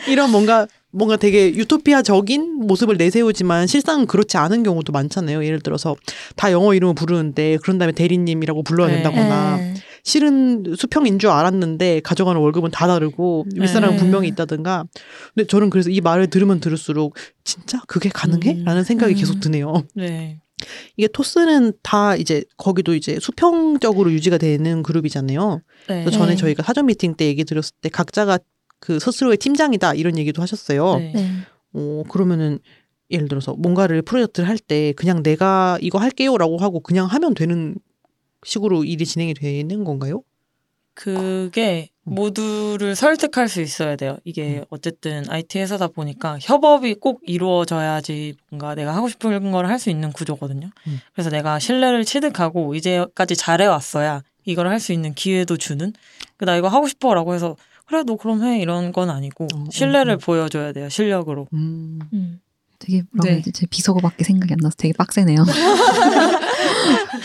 이런 뭔가 뭔가 되게 유토피아적인 모습을 내세우지만 실상은 그렇지 않은 경우도 많잖아요. 예를 들어서 다 영어 이름을 부르는데 그런 다음에 대리님이라고 불러야 네. 된다거나 네. 실은 수평인 줄 알았는데 가져가는 월급은 다 다르고 윗사람은 네. 분명히 있다든가. 근데 저는 그래서 이 말을 들으면 들을수록 진짜 그게 가능해? 음. 라는 생각이 음. 계속 드네요. 네. 이게 토스는 다 이제 거기도 이제 수평적으로 유지가 되는 그룹이잖아요. 네. 그래서 전에 네. 저희가 사전 미팅 때 얘기 드렸을 때 각자가 그 스스로의 팀장이다 이런 얘기도 하셨어요. 네. 네. 어, 그러면은 예를 들어서 뭔가를 프로젝트를 할 때 그냥 내가 이거 할게요라고 하고 그냥 하면 되는 식으로 일이 진행이 되는 건가요? 그게 음. 모두를 설득할 수 있어야 돼요. 이게 음. 어쨌든 IT 회사다 보니까 협업이 꼭 이루어져야지 뭔가 내가 하고 싶은 걸 할 수 있는 구조거든요. 음. 그래서 내가 신뢰를 취득하고 이제까지 잘해왔어야 이걸 할 수 있는 기회도 주는. 그나 이거 하고 싶어라고 해서 그래 너 그럼 해 이런 건 아니고 어, 어, 신뢰를 어. 보여줘야 돼요. 실력으로. 음. 음. 되게 뭐라고 네. 제 비속어밖에 생각이 안 나서 되게 빡세네요.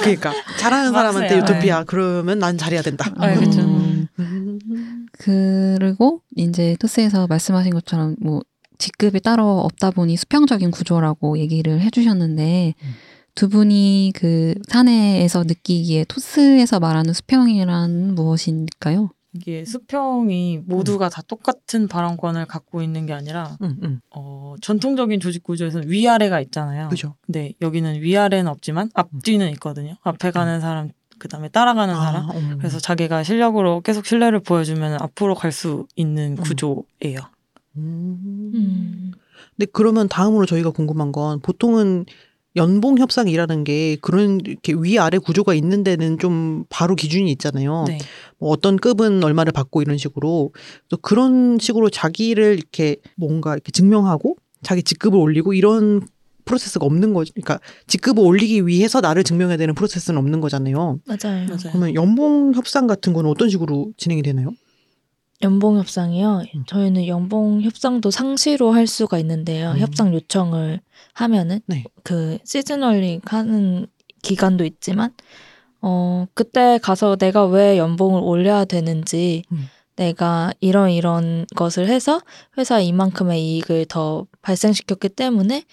그러니까 잘하는 사람한테. 유토피아 그러면 난 잘해야 된다. 아, 그쵸. 음. 음. 그리고 이제 토스에서 말씀하신 것처럼 뭐 직급이 따로 없다 보니 수평적인 구조라고 얘기를 해주셨는데 음. 두 분이 그 사내에서 느끼기에 토스에서 말하는 수평이란 무엇일까요? 이게 수평이 모두가 다 똑같은 발언권을 갖고 있는 게 아니라 음, 음. 어, 전통적인 조직 구조에서는 위아래가 있잖아요. 그죠. 근데 여기는 위아래는 없지만 앞뒤는 있거든요. 앞에 가는 사람, 그 다음에 따라가는 사람. 아, 음. 그래서 자기가 실력으로 계속 신뢰를 보여주면 앞으로 갈 수 있는 음. 구조예요. 음. 음. 근데 그러면 다음으로 저희가 궁금한 건 보통은 연봉 협상이라는 게 그런 이렇게 위아래 구조가 있는 데는 좀 바로 기준이 있잖아요. 네. 뭐 어떤 급은 얼마를 받고 이런 식으로 또 그런 식으로 자기를 이렇게 뭔가 이렇게 증명하고 자기 직급을 올리고 이런 프로세스가 없는 거죠. 그러니까 직급을 올리기 위해서 나를 증명해야 되는 프로세스는 없는 거잖아요. 맞아요. 맞아요. 그러면 연봉 협상 같은 거는 어떤 식으로 진행이 되나요? 연봉 협상이요. 음. 저희는 연봉 협상도 상시로 할 수가 있는데요. 음. 협상 요청을 하면은 네. 그 시즈널링 하는 기간도 있지만 어 그때 가서 내가 왜 연봉을 올려야 되는지 음. 내가 이런 이런 것을 해서 회사 이만큼의 이익을 더 발생시켰기 때문에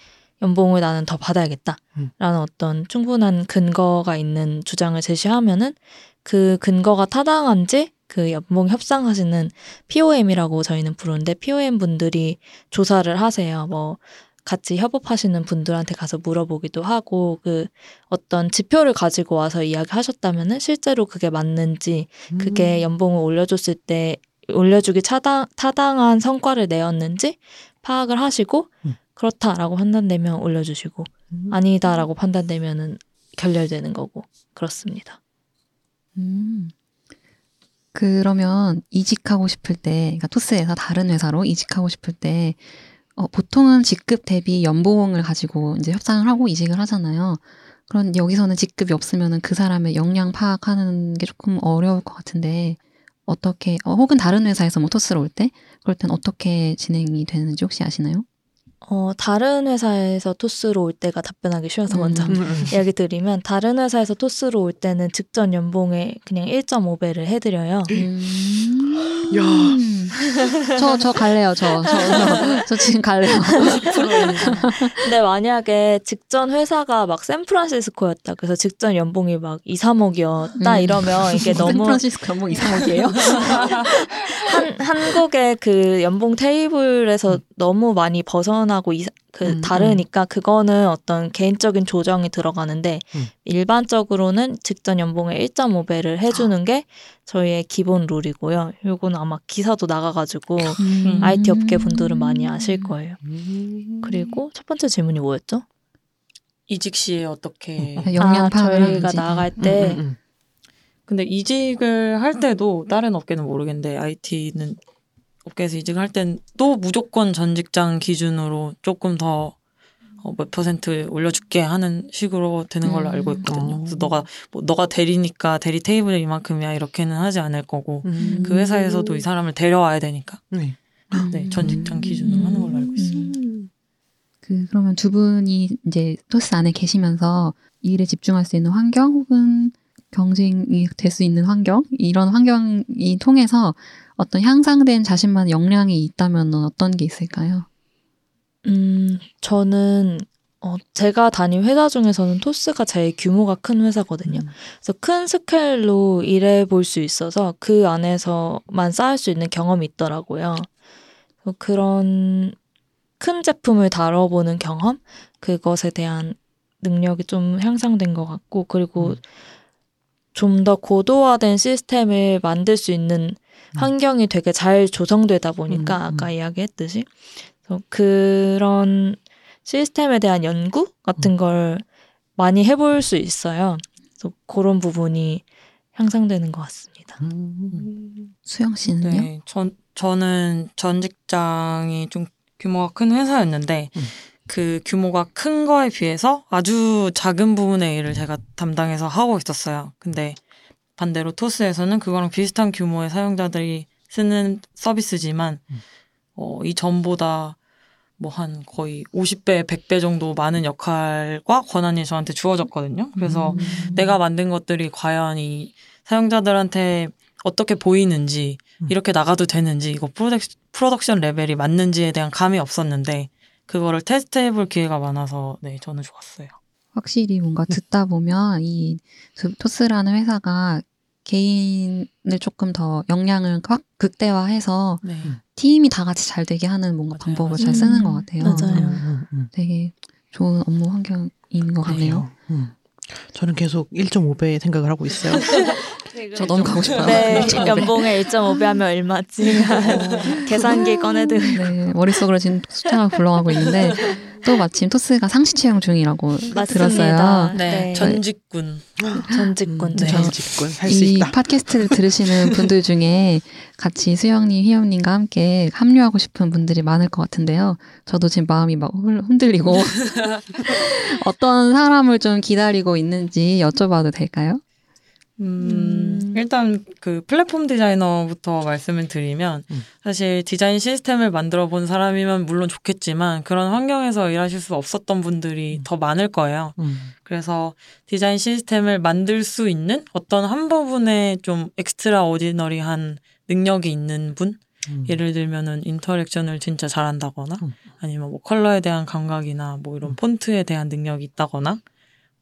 연봉을 나는 더 받아야겠다라는 음. 어떤 충분한 근거가 있는 주장을 제시하면은 그 근거가 타당한지 그 연봉 협상하시는 POM이라고 저희는 부르는데 POM 분들이 조사를 하세요. 뭐 같이 협업하시는 분들한테 가서 물어보기도 하고 그 어떤 지표를 가지고 와서 이야기하셨다면은 실제로 그게 맞는지 그게 음. 연봉을 올려줬을 때 올려주기 차당, 타당한 성과를 내었는지 파악을 하시고 음. 그렇다라고 판단되면 올려주시고 음. 아니다라고 판단되면은 결렬되는 거고 그렇습니다. 음. 그러면 이직하고 싶을 때, 그러니까 토스에서 다른 회사로 이직하고 싶을 때, 어, 보통은 직급 대비 연봉을 가지고 이제 협상을 하고 이직을 하잖아요. 그런 여기서는 직급이 없으면 그 사람의 역량 파악하는 게 조금 어려울 것 같은데 어떻게 어, 혹은 다른 회사에서 뭐 토스로 올 때 그럴 땐 어떻게 진행이 되는지 혹시 아시나요? 어, 다른 회사에서 토스로 올 때가 답변하기 쉬워서 먼저 음, 음. 이야기 드리면 다른 회사에서 토스로 올 때는 직전 연봉에 그냥 1.5배를 해드려요. 야. 저, 저 갈래요, 저. 저, 저, 저 지금 갈래요. 근데 만약에 직전 회사가 막 샌프란시스코였다. 그래서 직전 연봉이 막 2, 3억이었다. 음. 이러면 이게 너무 샌프란시스코 연봉 이상하게요? 한, 한국의 그 연봉 테이블에서 너무 많이 벗어나고 이, 그 음, 다르니까 그거는 어떤 개인적인 조정이 들어가는데 음. 일반적으로는 직전 연봉의 1.5배를 해주는 게 저희의 기본 룰이고요. 요거는 아마 기사도 나가가지고 음. IT 업계 분들은 많이 아실 거예요. 음. 그리고 첫 번째 질문이 뭐였죠? 이직 시에 어떻게 역량 아, 파악을 저희가 하는지. 나갈 음, 때 음, 음. 근데 이직을 할 때도 다른 업계는 모르겠는데 IT는 업계에서 이직을 할땐 또 무조건 전 직장 기준으로 조금 더 어, 몇 퍼센트 올려줄게 하는 식으로 되는 걸로 음. 알고 있거든요. 어. 그래서 너가 뭐 너가 대리니까 대리 테이블이 이만큼이야 이렇게는 하지 않을 거고 음. 그 회사에서도 이 사람을 데려와야 되니까 네. 네, 전 직장 기준으로 하는 걸로 알고 있습니다. 음. 그 그러면 두 분이 이제 토스 안에 계시면서 일에 집중할 수 있는 환경 혹은 경쟁이 될 수 있는 환경 이런 환경이 통해서 어떤 향상된 자신만의 역량이 있다면 어떤 게 있을까요? 음, 저는 어, 제가 다닌 회사 중에서는 토스가 제일 규모가 큰 회사거든요. 음. 그래서 큰 스케일로 일해 볼 수 있어서 그 안에서만 쌓을 수 있는 경험이 있더라고요. 그런 큰 제품을 다뤄보는 경험, 그것에 대한 능력이 좀 향상된 것 같고, 그리고 음. 좀더 고도화된 시스템을 만들 수 있는 환경이 되게 잘 조성되다 보니까 음, 음. 아까 이야기했듯이 그래서 그런 시스템에 대한 연구 같은 걸 많이 해볼 수 있어요. 그래서 그런 부분이 향상되는 것 같습니다. 음. 수영 씨는요? 네, 전 저는 전 직장이 좀 규모가 큰 회사였는데 음. 그 규모가 큰 거에 비해서 아주 작은 부분의 일을 제가 담당해서 하고 있었어요. 근데 반대로 토스에서는 그거랑 비슷한 규모의 사용자들이 쓰는 서비스지만 음. 어, 이 전보다 뭐 한 거의 50배, 100배 정도 많은 역할과 권한이 저한테 주어졌거든요. 그래서 음. 내가 만든 것들이 과연 이 사용자들한테 어떻게 보이는지 음. 이렇게 나가도 되는지 이거 프로덕, 프로덕션 레벨이 맞는지에 대한 감이 없었는데 그거를 테스트해볼 기회가 많아서 네 저는 좋았어요. 확실히 뭔가 듣다 보면 이그 토스라는 회사가 개인을 조금 더 역량을 확 극대화해서 네. 팀이 다 같이 잘 되게 하는 뭔가 맞아요, 방법을 맞아요. 잘 쓰는 음, 것 같아요. 맞아요. 그래서 음, 음. 되게 좋은 업무 환경인 것 같네요. 음. 저는 계속 1.5배 생각을 하고 있어요. 저 너무 가고 싶어요. 네, 1.5배. 연봉에 1.5배 하면 얼마지? 계산기 꺼내들. 네, 머릿속으로 지금 숫자가 굴러가고 있는데 또 마침 토스가 상시 채용 중이라고 들었어요. 네, 네. 전직군. 전직군. 네. 저- 직군 할수이 있다. 팟캐스트를 들으시는 분들 중에 같이 수영님, 희영님과 함께 합류하고 싶은 분들이 많을 것 같은데요. 저도 지금 마음이 막 흔- 흔들리고 어떤 사람을 좀 기다리고 있는지 여쭤봐도 될까요? 음, 음. 일단 그 플랫폼 디자이너부터 말씀을 드리면 음. 사실 디자인 시스템을 만들어 본 사람이면 물론 좋겠지만 그런 환경에서 일하실 수 없었던 분들이 더 많을 거예요. 음. 그래서 디자인 시스템을 만들 수 있는 어떤 한 부분에 좀 extraordinary한 능력이 있는 분? 음. 예를 들면은 interaction을 진짜 잘한다거나 음. 아니면 뭐 컬러에 대한 감각이나 뭐 이런 음. 폰트에 대한 능력이 있다거나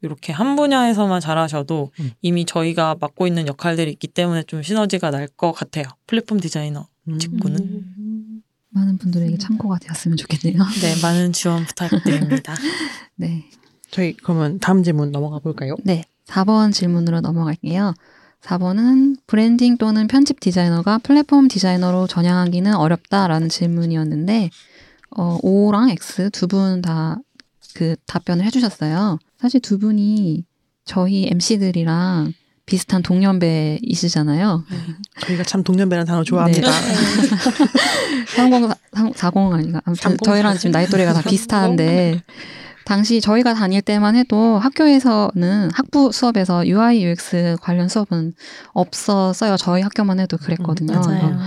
이렇게 한 분야에서만 잘하셔도 음. 이미 저희가 맡고 있는 역할들이 있기 때문에 좀 시너지가 날 것 같아요. 플랫폼 디자이너. 음. 직군은? 음, 많은 분들에게 참고가 되었으면 좋겠네요. 네, 많은 지원 부탁드립니다. 네. 저희 그러면 다음 질문 넘어가 볼까요? 네. 4번 질문으로 넘어갈게요. 4번은 브랜딩 또는 편집 디자이너가 플랫폼 디자이너로 전향하기는 어렵다라는 질문이었는데, 어, O랑 X 두 분 다 그 답변을 해주셨어요. 사실 두 분이 저희 MC들이랑 비슷한 동년배이시잖아요. 저희가 참 동년배라는 단어 좋아합니다. 네. 30, 40 아닌가. 아무튼 30. 저희랑 지금 나이 또래가 다 비슷한데 당시 저희가 다닐 때만 해도 학교에서는 학부 수업에서 UI UX 관련 수업은 없었어요. 저희 학교만 해도 그랬거든요. 음, 맞아요.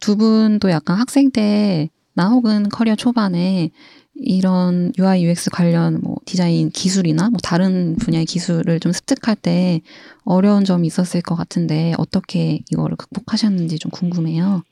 두 분도 약간 학생 때 나 혹은 커리어 초반에 이런 UI UX 관련 뭐 디자인 기술이나 뭐 다른 분야의 기술을 좀 습득할 때 어려운 점이 있었을 것 같은데 어떻게 이거를 극복하셨는지 좀 궁금해요.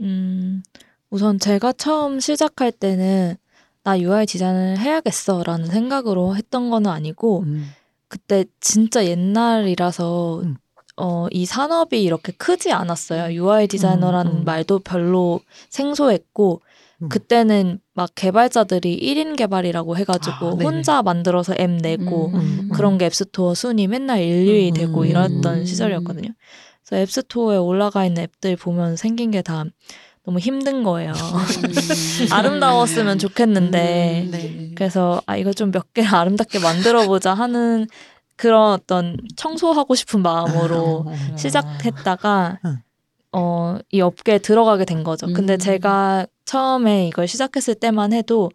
음, 우선 제가 처음 시작할 때는 나 UI 디자인을 해야겠어라는 생각으로 했던 거는 아니고 음. 그때 진짜 옛날이라서 음. 어, 이 산업이 이렇게 크지 않았어요. UI 디자이너라는 음, 음. 말도 별로 생소했고 음. 그때는 막 개발자들이 1인 개발이라고 해가지고 아. 혼자 만들어서 앱 내고 음, 그런 게 앱스토어 순위 맨날 1, 2위 음, 되고 음. 이랬던 음. 시절이었거든요. 그래서 앱스토어에 올라가 있는 앱들 보면 생긴 게 다 너무 힘든 거예요. 아름다웠으면 좋겠는데 음, 네. 그래서 아 이거 좀 몇 개 아름답게 만들어 보자 하는 그런 어떤 청소하고 싶은 마음으로 어, 어. 시작했다가 응. 어, 이 업계에 들어가게 된 거죠. 근데 음. 제가 처음에 이걸 시작했을 때만 해도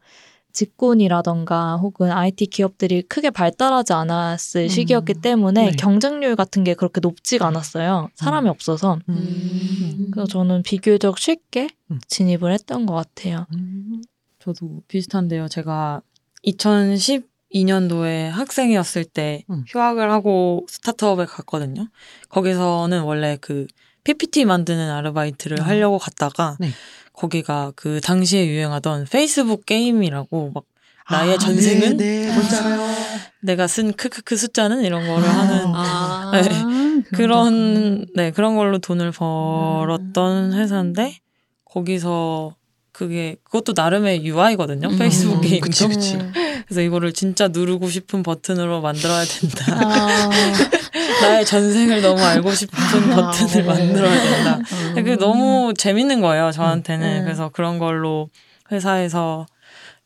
직군이라던가 혹은 IT 기업들이 크게 발달하지 않았을 음. 시기였기 때문에 네. 경쟁률 같은 게 그렇게 높지가 않았어요. 사람이 없어서. 음. 그래서 저는 비교적 쉽게 음. 진입을 했던 것 같아요. 음. 저도 비슷한데요. 제가 2012년도에 학생이었을 때 음. 휴학을 하고 스타트업에 갔거든요. 거기서는 원래 그 PPT 만드는 아르바이트를 아. 하려고 갔다가 네. 거기가 그 당시에 유행하던 페이스북 게임이라고 막 나의 아, 전생은 네, 네, 뭔지 알아요. 내가 쓴 크크크 숫자는 이런 거를 아. 하는 아, 네. 그런 네 그런 걸로 돈을 벌었던 회사인데 거기서 그게 그것도 나름의 UI거든요 음, 페이스북 음, 게임도 그치, 그치. 그래서 이거를 진짜 누르고 싶은 버튼으로 만들어야 된다 아, 나의 전생을 너무 알고 싶은 아, 버튼을 어. 만들어야 된다 음. 그게 너무 재밌는 거예요 저한테는 음. 그래서 그런 걸로 회사에서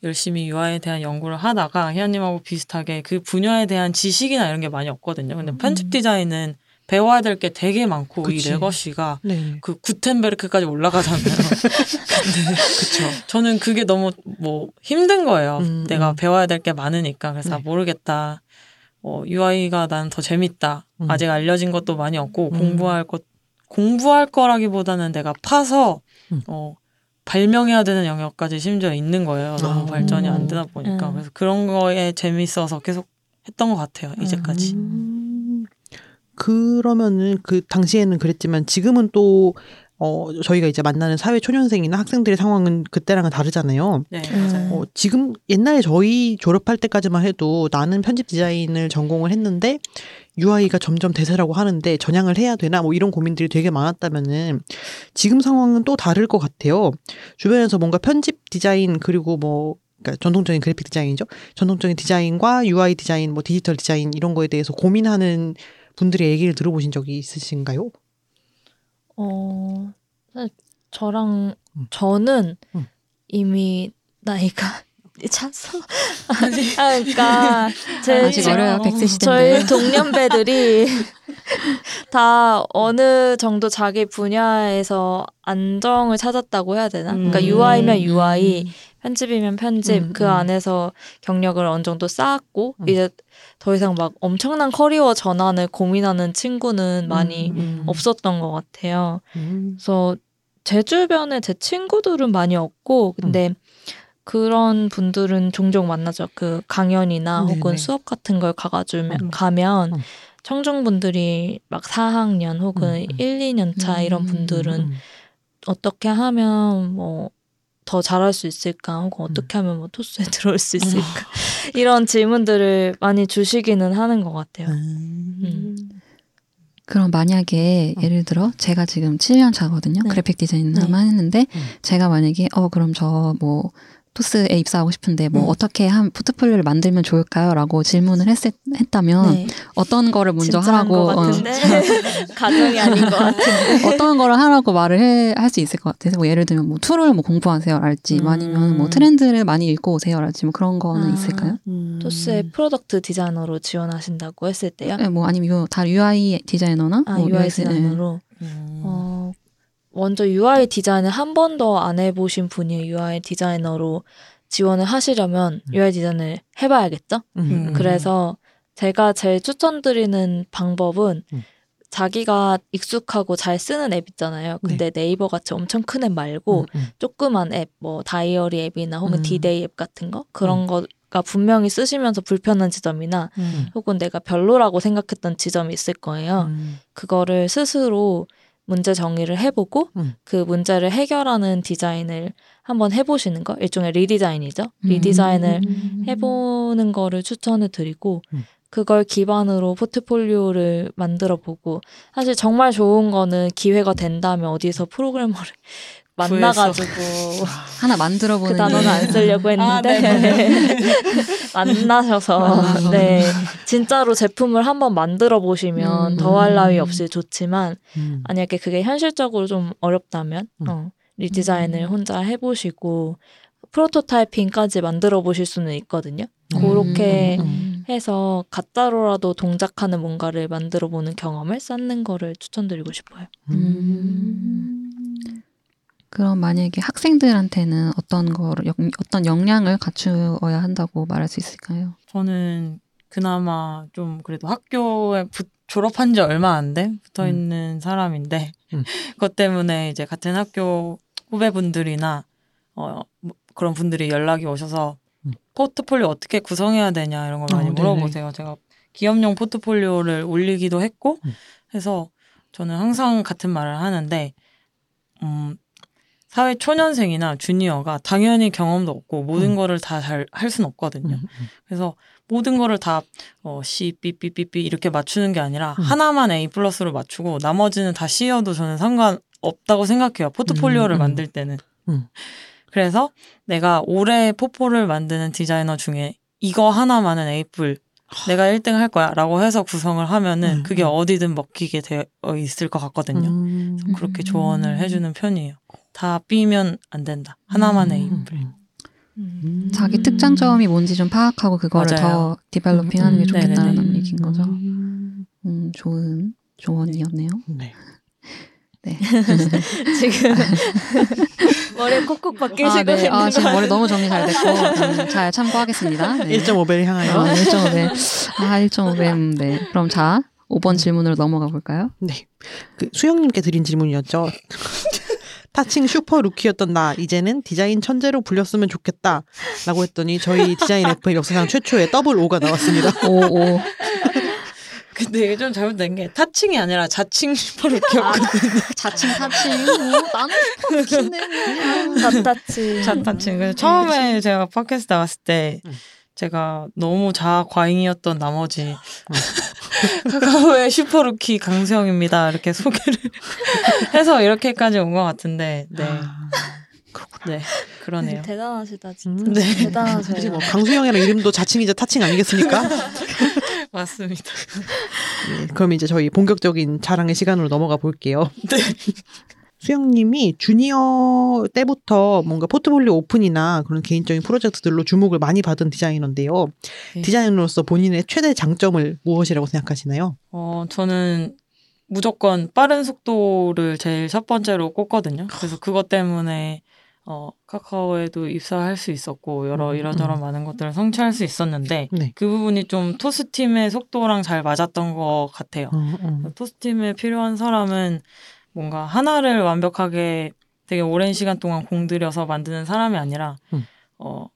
열심히 UI에 대한 연구를 하다가 희연님하고 비슷하게 그 분야에 대한 지식이나 이런 게 많이 없거든요 근데 편집 디자인은 배워야 될 게 되게 많고 그치. 이 레거시가 네. 그 구텐베르크까지 올라가잖아요. 근데 그쵸. 저는 그게 너무 뭐 힘든 거예요. 음, 내가 음. 배워야 될 게 많으니까 그래서 아, 네. 모르겠다. 어, UI가 난 더 재밌다. 음. 아직 알려진 것도 많이 없고 음. 공부할 것 공부할 거라기보다는 내가 파서 음. 어, 발명해야 되는 영역까지 심지어 있는 거예요. 너무 아. 발전이 안 음. 되다 보니까 음. 그래서 그런 거에 재밌어서 계속 했던 것 같아요. 이제까지. 음. 그러면은 그 당시에는 그랬지만 지금은 또 어, 저희가 이제 만나는 사회 초년생이나 학생들의 상황은 그때랑은 다르잖아요. 네, 음. 맞아요. 어, 지금 옛날에 저희 졸업할 때까지만 해도 나는 편집 디자인을 전공을 했는데 UI가 점점 대세라고 하는데 전향을 해야 되나 뭐 이런 고민들이 되게 많았다면은 지금 상황은 또 다를 것 같아요. 주변에서 뭔가 편집 디자인 그리고 뭐 그러니까 전통적인 그래픽 디자인이죠. 전통적인 디자인과 UI 디자인, 뭐 디지털 디자인 이런 거에 대해서 고민하는 분들의 얘기를 들어보신 적이 있으신가요? 어, 사실 저랑 음. 저는 음. 이미 나이가 차서 아, 그러니까 제 아직 지- 어려요. 백세 저희 시대인데. 동년배들이 다 어느 정도 자기 분야에서 안정을 찾았다고 해야 되나? 그러니까 음. UI면 UI, 편집이면 편집, 음, 그 음. 안에서 경력을 어느 정도 쌓았고, 음. 이제 더 이상 막 엄청난 커리어 전환을 고민하는 친구는 많이 음, 없었던 것 같아요. 음. 그래서 제 주변에 제 친구들은 많이 없고, 근데 그런 분들은 종종 만나죠. 그 강연이나 네네. 혹은 수업 같은 걸 가가지고 음. 가면 음. 청중분들이 막 4학년 혹은 음, 음. 1, 2년 차 이런 분들은 음. 어떻게 하면 뭐 더 잘할 수 있을까 혹은 어떻게 하면 뭐 토스에 들어올 수 있을까 이런 질문들을 많이 주시기는 하는 것 같아요. 음. 그럼 만약에 음. 예를 들어 제가 지금 7년 차거든요. 네. 그래픽 디자인만 네. 했는데 음. 제가 만약에 어 그럼 저 뭐 토스에 입사하고 싶은데 뭐 음. 어떻게 한 포트폴리오를 만들면 좋을까요?라고 질문을 했, 했다면 네. 어떤 거를 먼저 하라고 것 어, 가정이 아닌 것 같은데 어떤 거를 하라고 말을 해, 할수 있을 것 같아서 뭐 예를 들면 뭐 tool을 뭐 공부하세요랄지 음. 아니면 뭐 트렌드를 많이 읽고 오세요랄지 뭐 그런 거는 아. 있을까요? 음. 토스의 product 디자이너로 지원하신다고 했을 때요. 네, 뭐 아니면 요, 다 UI 디자이너나 아 뭐 UI 네. 디자이너로 음. 어, 먼저 UI 디자인을 한 번도 안 해보신 분이 UI 디자이너로 지원을 하시려면 음. UI 디자인을 해봐야겠죠? 음. 그래서 제가 제일 추천드리는 방법은 음. 자기가 익숙하고 잘 쓰는 앱 있잖아요. 근데 네이버 같이 엄청 큰 앱 말고 음, 음. 조그만 앱, 뭐 다이어리 앱이나 혹은 음. 디데이 앱 같은 거 그런 거가 분명히 쓰시면서 불편한 지점이나 음. 혹은 내가 별로라고 생각했던 지점이 있을 거예요. 음. 그거를 스스로 문제 정의를 해보고 음. 그 문제를 해결하는 디자인을 한번 해보시는 거 일종의 redesign이죠. 음. redesign을 해보는 거를 추천을 드리고 음. 그걸 기반으로 포트폴리오를 만들어 보고 사실 정말 좋은 거는 기회가 된다면 어디서 프로그래머를 만나가지고 하나 만들어 보는 그 단어는 안 쓰려고 했는데 아, 네, 만나셔서 네 진짜로 제품을 한번 만들어 보시면 음. 더할 나위 없이 좋지만 음. 만약에 그게 현실적으로 좀 어렵다면 음. 어, 리디자인을 혼자 해보시고 프로토타이핑까지 만들어 보실 수는 있거든요. 음. 그렇게 음. 해서 가짜로라도 동작하는 뭔가를 만들어 보는 경험을 쌓는 거를 추천드리고 싶어요. 음. 그럼 만약에 학생들한테는 어떤 거를 역- 어떤 역량을 갖추어야 한다고 말할 수 있을까요? 저는 그나마 좀 그래도 학교에 부- 졸업한 지 얼마 안 돼 붙어 있는 사람인데 음. 그것 때문에 이제 같은 학교 후배분들이나 어 뭐 그런 분들이 연락이 오셔서 음. 포트폴리오 어떻게 구성해야 되냐 이런 걸 많이 어. 물어보세요. 제가 기업용 포트폴리오를 올리기도 했고 음. 해서 저는 항상 같은 말을 하는데 음, 사회 초년생이나 주니어가 당연히 경험도 없고 모든 음. 거를 다 잘 할 수는 없거든요. 음, 음. 그래서 모든 거를 다 어, C, B, B, B, B 이렇게 맞추는 게 아니라 음. 하나만 A 플러스로 맞추고 나머지는 다 C여도 저는 상관없다고 생각해요. 포트폴리오를 음, 음. 만들 때는. 음. 그래서 내가 올해 포포를 만드는 디자이너 중에 이거 하나만은 A뿔 내가 1등 할 거야 라고 해서 구성을 하면은 음, 그게 음. 어디든 먹히게 되어 있을 것 같거든요. 음. 그렇게 조언을 해주는 편이에요. 다 B면 안 된다. 하나만 음. A뿔. 음. 자기 특장점이 뭔지 좀 파악하고 그거를 맞아요. 더 디벨로핑하는 게 음, 좋겠다는 네네네. 얘기인 거죠. 음. 음, 좋은 조언이었네요. 네. 네. 지금 머리에 콕콕 박히시고 아, 네. 아, 거 지금 머리? 너무 정리 잘 됐고 음, 잘 참고하겠습니다. 네. 1.5배를 향하여. 아, 1.5배. 아, 1.5배. 음, 네. 그럼 자, 5번 질문으로 넘어가 볼까요? 네. 그 수영님께 드린 질문이었죠. 타칭 슈퍼 루키였던 나 이제는 디자인 천재로 불렸으면 좋겠다 라고 했더니 저희 디자인 FM 역사상 최초의 double O가 나왔습니다. 오, 오. 근데 이게 좀 잘못된 게 타칭이 아니라 자칭 슈퍼 루키였거든요. 자칭 타칭. 뭐, 나는 슈퍼 루키인데. 자타칭. 자타칭. 그래서 처음에 제가 팟캐스트 나갔을 때 음. 제가 너무 자아 과잉이었던 나머지 카카오의 슈퍼루키 강수영입니다. 이렇게 소개를 해서 이렇게까지 온 것 같은데 네, 아, 네 그러네요. 대단하시다 진짜. 음. 네. 대단하세요. 사실 뭐 강수영이라는 이름도 자칭이자 타칭 아니겠습니까? 맞습니다. 네, 그럼 이제 저희 본격적인 자랑의 시간으로 넘어가 볼게요. 네. 수영님이 주니어 때부터 뭔가 포트폴리오 오픈이나 그런 개인적인 프로젝트들로 주목을 많이 받은 디자이너인데요. 네. 디자이너로서 본인의 최대 장점을 무엇이라고 생각하시나요? 어 저는 무조건 빠른 속도를 제일 첫 번째로 꼽거든요. 그래서 그것 때문에 어 카카오에도 입사할 수 있었고 여러 음, 이런저런 음. 많은 것들을 성취할 수 있었는데 네. 그 부분이 좀 토스 팀의 속도랑 잘 맞았던 것 같아요. 어, 어. 토스 팀에 필요한 사람은 뭔가 하나를 완벽하게 되게 오랜 시간 동안 공들여서 만드는 사람이 아니라 음. 어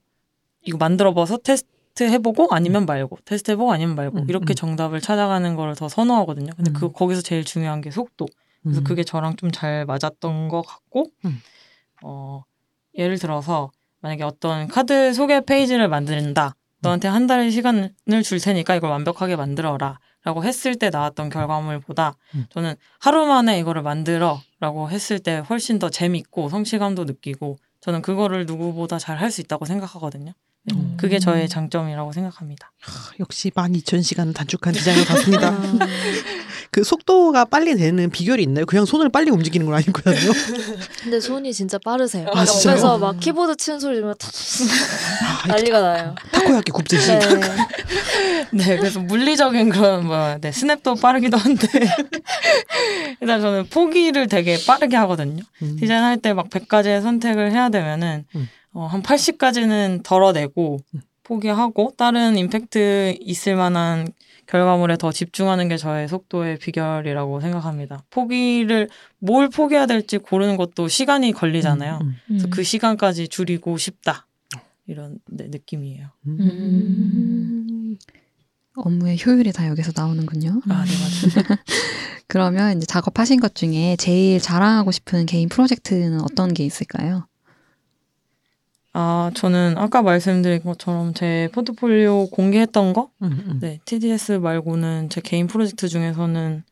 이거 만들어봐서 테스트 해보고 아니면 말고 테스트 해보고 아니면 말고 음, 이렇게 음. 정답을 찾아가는 거를 더 선호하거든요. 근데 음. 그 거기서 제일 중요한 게 속도. 그래서 음. 그게 저랑 좀 잘 맞았던 것 같고 음. 어 예를 들어서 만약에 어떤 카드 소개 페이지를 만든다. 너한테 한 달의 시간을 줄 테니까 이걸 완벽하게 만들어라. 라고 했을 때 나왔던 결과물보다 음. 저는 하루 만에 이거를 만들어 라고 했을 때 훨씬 더 재밌고 성취감도 느끼고 저는 그거를 누구보다 잘 할 수 있다고 생각하거든요. 네, 음. 그게 저의 장점이라고 생각합니다. 역시 12,000시간을 단축한 디자이너 같습니다. 그 속도가 빨리 되는 비결이 있나요? 그냥 손을 빨리 움직이는 건 아니거든요. 근데 손이 진짜 빠르세요. 아, 진짜요? 옆에서 막 키보드 치는 소리 들으면 탁 아, 난리가 나요. 타코야끼 굽듯이. 네. 네, 그래서 물리적인 그런 뭐 네, 스냅도 빠르기도 한데 일단 저는 포기를 되게 빠르게 하거든요. 음. 디자인할 때 막 100가지의 선택을 해야 되면은 음. 어, 한 80까지는 덜어내고 음. 포기하고 다른 임팩트 있을 만한 결과물에 더 집중하는 게 저의 속도의 비결이라고 생각합니다. 포기를 뭘 포기해야 될지 고르는 것도 시간이 걸리잖아요. 음, 그래서 그 시간까지 줄이고 싶다. 이런 네, 느낌이에요. 음. 음. 업무의 효율이 다 여기서 나오는군요. 아, 네, 맞아요. 그러면 이제 작업하신 것 중에 제일 자랑하고 싶은 개인 프로젝트는 어떤 게 있을까요? 아, 저는 아까 말씀드린 것처럼 제 포트폴리오 공개했던 거? 음, 음. 네, TDS 말고는 제 개인 프로젝트 중에서는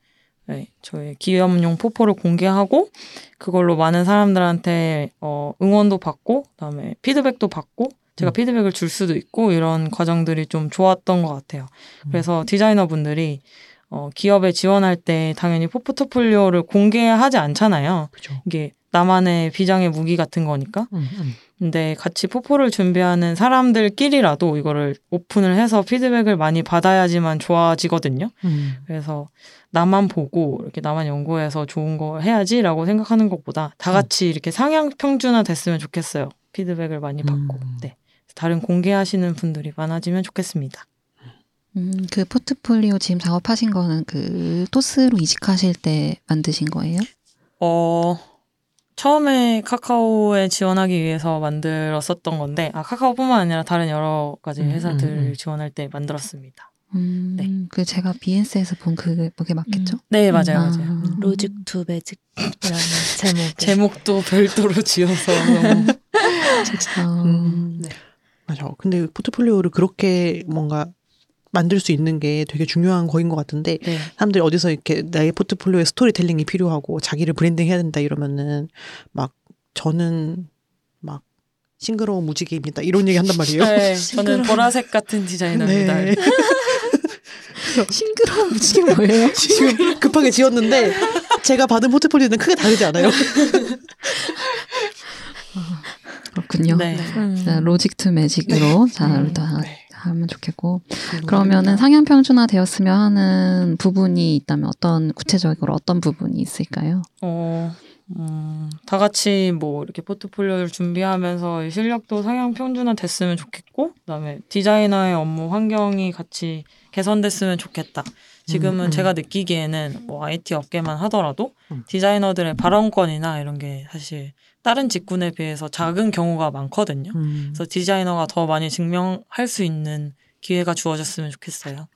네, 저의 기업용 포포를 공개하고 그걸로 많은 사람들한테 어, 응원도 받고 그다음에 피드백도 받고 제가 음. 피드백을 줄 수도 있고 이런 과정들이 좀 좋았던 것 같아요. 그래서 디자이너 분들이 어, 기업에 지원할 때 당연히 포트폴리오를 공개하지 않잖아요. 그죠. 이게 나만의 비장의 무기 같은 거니까. 음, 음. 근데 같이 포포를 준비하는 사람들끼리라도 이거를 오픈을 해서 피드백을 많이 받아야지만 좋아지거든요. 음. 그래서 나만 보고 이렇게 나만 연구해서 좋은 거 해야지라고 생각하는 것보다 다 같이 이렇게 상향 평준화 됐으면 좋겠어요. 피드백을 많이 받고. 음. 네. 다른 공개하시는 분들이 많아지면 좋겠습니다. 음, 그 포트폴리오 지금 작업하신 거는 그 토스로 이직하실 때 만드신 거예요? 어, 처음에 카카오에 지원하기 위해서 만들었었던 건데 아 카카오뿐만 아니라 다른 여러 가지 음, 회사들 음, 음. 지원할 때 만들었습니다. 음, 네. 그 제가 Behance에서 본 그게 그게 맞겠죠? 네 맞아요 아. 맞아요. logic to magic이라는 제목. 제목도 별도로 지어서 너무 어, 음, 네. 맞아. 근데 포트폴리오를 그렇게 뭔가 만들 수 있는 게 되게 중요한 거인 것 같은데 네. 사람들이 어디서 이렇게 나의 포트폴리오에 스토리텔링이 필요하고 자기를 branding해야 된다 이러면은 막 저는 막 싱그러운 무지개입니다 이런 얘기 한단 말이에요. 네, 저는 보라색 같은 디자이너입니다. 네. 싱그러운 무지개 뭐예요? 지금 급하게 지었는데 제가 받은 포트폴리오는 크게 다르지 않아요. 그렇군요. 네. 음. 자, logic to magic으로 자 음, 일단 네. 하면 좋겠고 그러면은 상향 평준화 되었으면 하는 부분이 있다면 어떤 구체적으로 어떤 부분이 있을까요? 어, 음, 다 같이 뭐 이렇게 포트폴리오를 준비하면서 실력도 상향 평준화 됐으면 좋겠고, 그다음에 디자이너의 업무 환경이 같이 개선됐으면 좋겠다. 지금은 음, 음. 제가 느끼기에는 뭐 IT 업계만 하더라도 음. 디자이너들의 발언권이나 이런 게 사실 다른 직군에 비해서 작은 경우가 많거든요. 음. 그래서 디자이너가 더 많이 증명할 수 있는 기회가 주어졌으면 좋겠어요.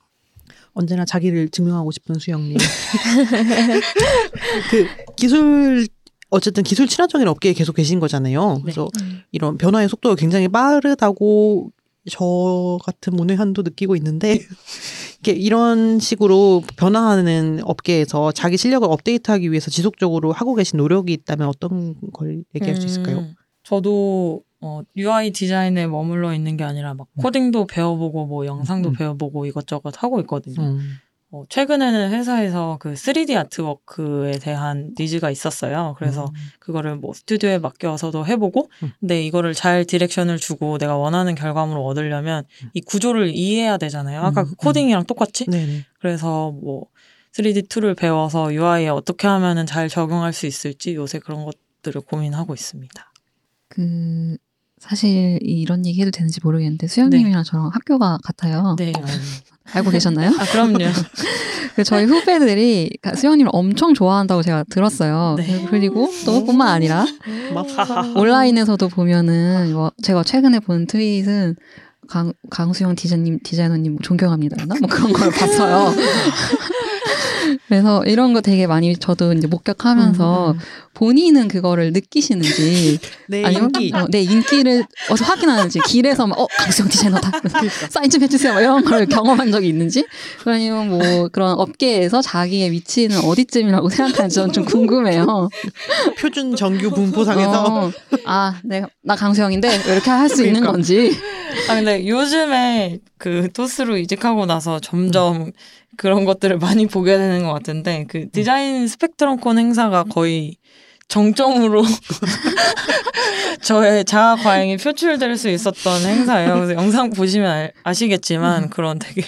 언제나 자기를 증명하고 싶은 수영님. 그 기술 어쨌든 기술 친화적인 업계에 계속 계신 거잖아요. 그래서 음. 이런 변화의 속도가 굉장히 빠르다고 저 같은 문외한도 느끼고 있는데 이게 이런 식으로 변화하는 업계에서 자기 실력을 업데이트하기 위해서 지속적으로 하고 계신 노력이 있다면 어떤 걸 얘기할 수 있을까요? 음, 저도 어, UI 디자인에 머물러 있는 게 아니라 막 코딩도 배워보고 뭐 영상도 음. 배워보고 이것저것 하고 있거든요. 음. 어, 최근에는 회사에서 그 3D 아트워크에 대한 니즈가 있었어요. 그래서 음. 그거를 뭐 스튜디오에 맡겨서도 해보고, 음. 근데 이거를 잘 디렉션을 주고 내가 원하는 결과물을 얻으려면 이 구조를 이해해야 되잖아요. 아까 음, 그 코딩이랑 똑같이. 네네. 그래서 뭐 3D 툴을 배워서 UI에 어떻게 하면은 잘 적용할 수 있을지 요새 그런 것들을 고민하고 있습니다. 그 사실 이런 얘기 해도 되는지 모르겠는데 수영님이랑 저랑 학교가 같아요. 네. 알고 계셨나요? 아, 그럼요. 그 저희 후배들이 수영님을 엄청 좋아한다고 제가 들었어요. 네. 그리고 또 뿐만 아니라 막 온라인에서도 보면은 뭐 제가 최근에 본 트윗은 강, 강수영 디자이너님, 디자이너님 존경합니다나 뭐 그런 걸 봤어요. 그래서 이런 거 되게 많이 저도 이제 목격하면서 음, 음. 본인은 그거를 느끼시는지 내 아니면 인기. 어, 내 인기를 어서 확인하는지 길에서 막 어 강수영 디자이너다 사인 좀 해주세요 막 이런 걸 경험한 적이 있는지 아니면 뭐 그런 업계에서 자기의 위치는 어디쯤이라고 생각하는지 저는 좀 궁금해요. 표준 정규 분포상에서 어, 아 내가 나 강수영인데 왜 이렇게 할 수 있는 그러니까. 건지 아, 근데 요즘에 그 토스로 이직하고 나서 점점 그런 것들을 많이 보게 되는 것 같은데 그 디자인 스펙트럼콘 행사가 거의 정점으로 저의 자아 과잉이 표출될 수 있었던 행사예요. 그래서 영상 보시면 알- 아시겠지만 그런 되게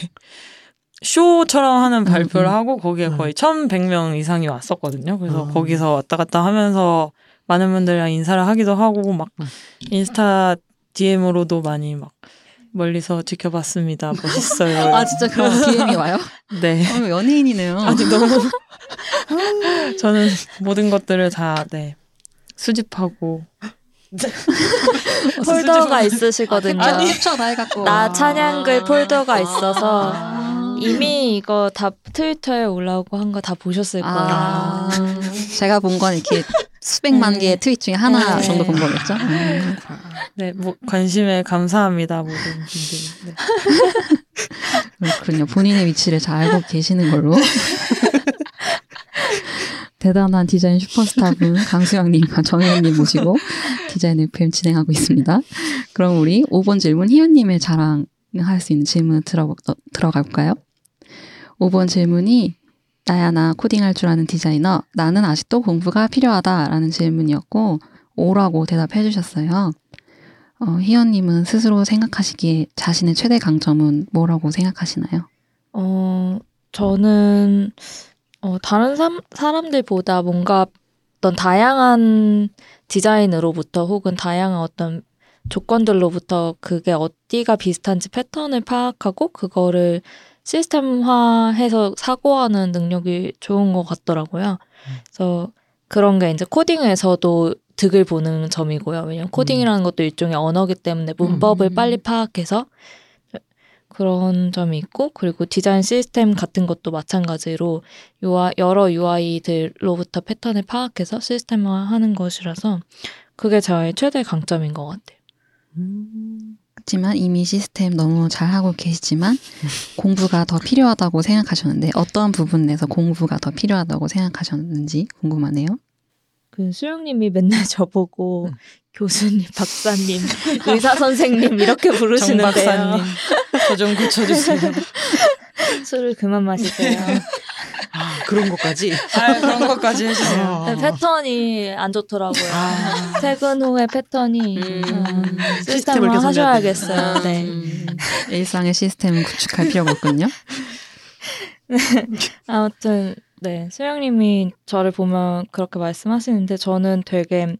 쇼처럼 하는 발표를 음. 하고 거기에 거의 1,100명 이상이 왔었거든요. 그래서 음. 거기서 왔다 갔다 하면서 많은 분들이랑 인사를 하기도 하고 막 음. 인스타 DM으로도 많이 막 멀리서 지켜봤습니다. 멋있어요. 아 진짜 그런 DM이 와요? 네. 어, 연예인이네요. 아니 너무 저는 모든 것들을 다 네. 수집하고 폴더가 있으시거든요. 아 니 캡처 다 해갖고 나 찬양글 폴더가 있어서 아. 이미 이거 다 트위터에 올라오고 한 거 다 보셨을 거예요. 아, 제가 본 건 이렇게 수백만 네. 개의 트윗 중에 하나 네. 정도 본 거겠죠. 음. 네, 뭐 관심에 감사합니다 모든 분들. 네. 그렇군요. 본인의 위치를 잘 알고 계시는 걸로. 대단한 디자인 슈퍼스타분 강수영님과 정혜연님 모시고 디자인 FM 진행하고 있습니다. 그럼 우리 5번 질문 희연님의 자랑할 수 있는 질문 들어, 들어가 볼까요? 5번 질문이 나야 나 코딩할 줄 아는 디자이너 나는 아직도 공부가 필요하다라는 질문이었고 오라고 대답해 주셨어요. 어, 희연님은 스스로 생각하시기에 자신의 최대 강점은 뭐라고 생각하시나요? 어, 저는 어, 다른 사, 사람들보다 뭔가 어떤 다양한 디자인으로부터 혹은 다양한 어떤 조건들로부터 그게 어디가 비슷한지 패턴을 파악하고 그거를 시스템화해서 사고하는 능력이 좋은 것 같더라고요. 그래서 그런 게 이제 코딩에서도 득을 보는 점이고요. 왜냐면 코딩이라는 것도 일종의 언어기 때문에 문법을 음. 빨리 파악해서 그런 점이 있고 그리고 디자인 시스템 같은 것도 마찬가지로 UI, 여러 UI들로부터 패턴을 파악해서 시스템화하는 것이라서 그게 저의 최대 강점인 것 같아요. 그렇지만 이미 시스템 너무 잘하고 계시지만 공부가 더 필요하다고 생각하셨는데 어떤 부분에서 공부가 더 필요하다고 생각하셨는지 궁금하네요. 그 수영님이 맨날 저보고 교수님, 박사님, 의사 선생님 이렇게 정 부르시는데요. 박사님 저 좀 고쳐주세요. 술을 그만 마시세요. 아, 그런 것까지. 아, 그런 것까지 해주세요. 아. 네, 패턴이 안 좋더라고요. 아. 퇴근 후에 패턴이 음. 음, 시스템을 하셔야겠어요. 돼. 네. 음, 일상의 시스템을 구축할 필요가 없군요. 아무튼 네 수영님이 저를 보면 그렇게 말씀하시는데 저는 되게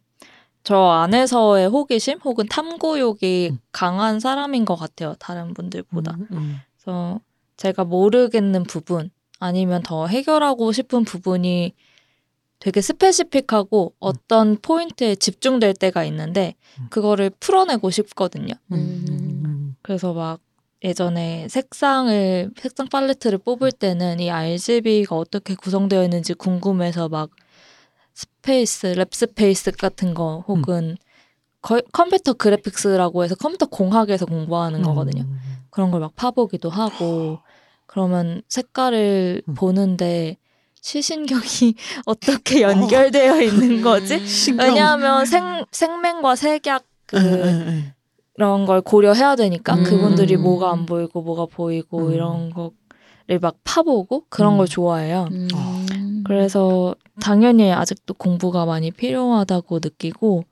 저 안에서의 호기심 혹은 탐구욕이 강한 사람인 것 같아요. 다른 분들보다. 음. 그래서 제가 모르겠는 부분 아니면 더 해결하고 싶은 부분이 되게 스페시픽하고 어떤 포인트에 집중될 때가 있는데 그거를 풀어내고 싶거든요. 음. 그래서 막 예전에 색상을 색상 팔레트를 뽑을 때는 이 RGB가 어떻게 구성되어 있는지 궁금해서 막 space, Lab space 같은 거 혹은 거- 컴퓨터 그래픽스라고 해서 컴퓨터 공학에서 공부하는 거거든요. 음. 그런 걸 막 파보기도 하고 그러면 색깔을 음. 보는데 시신경이 어떻게 연결되어 있는 거지? 왜냐하면 색, 색맹과 색약 그 응. 이런 걸 고려해야 되니까 음. 그분들이 뭐가 안 보이고 뭐가 보이고 음. 이런 거를 막 파보고 그런 음. 걸 좋아해요. 음. 그래서 당연히 아직도 공부가 많이 필요하다고 느끼고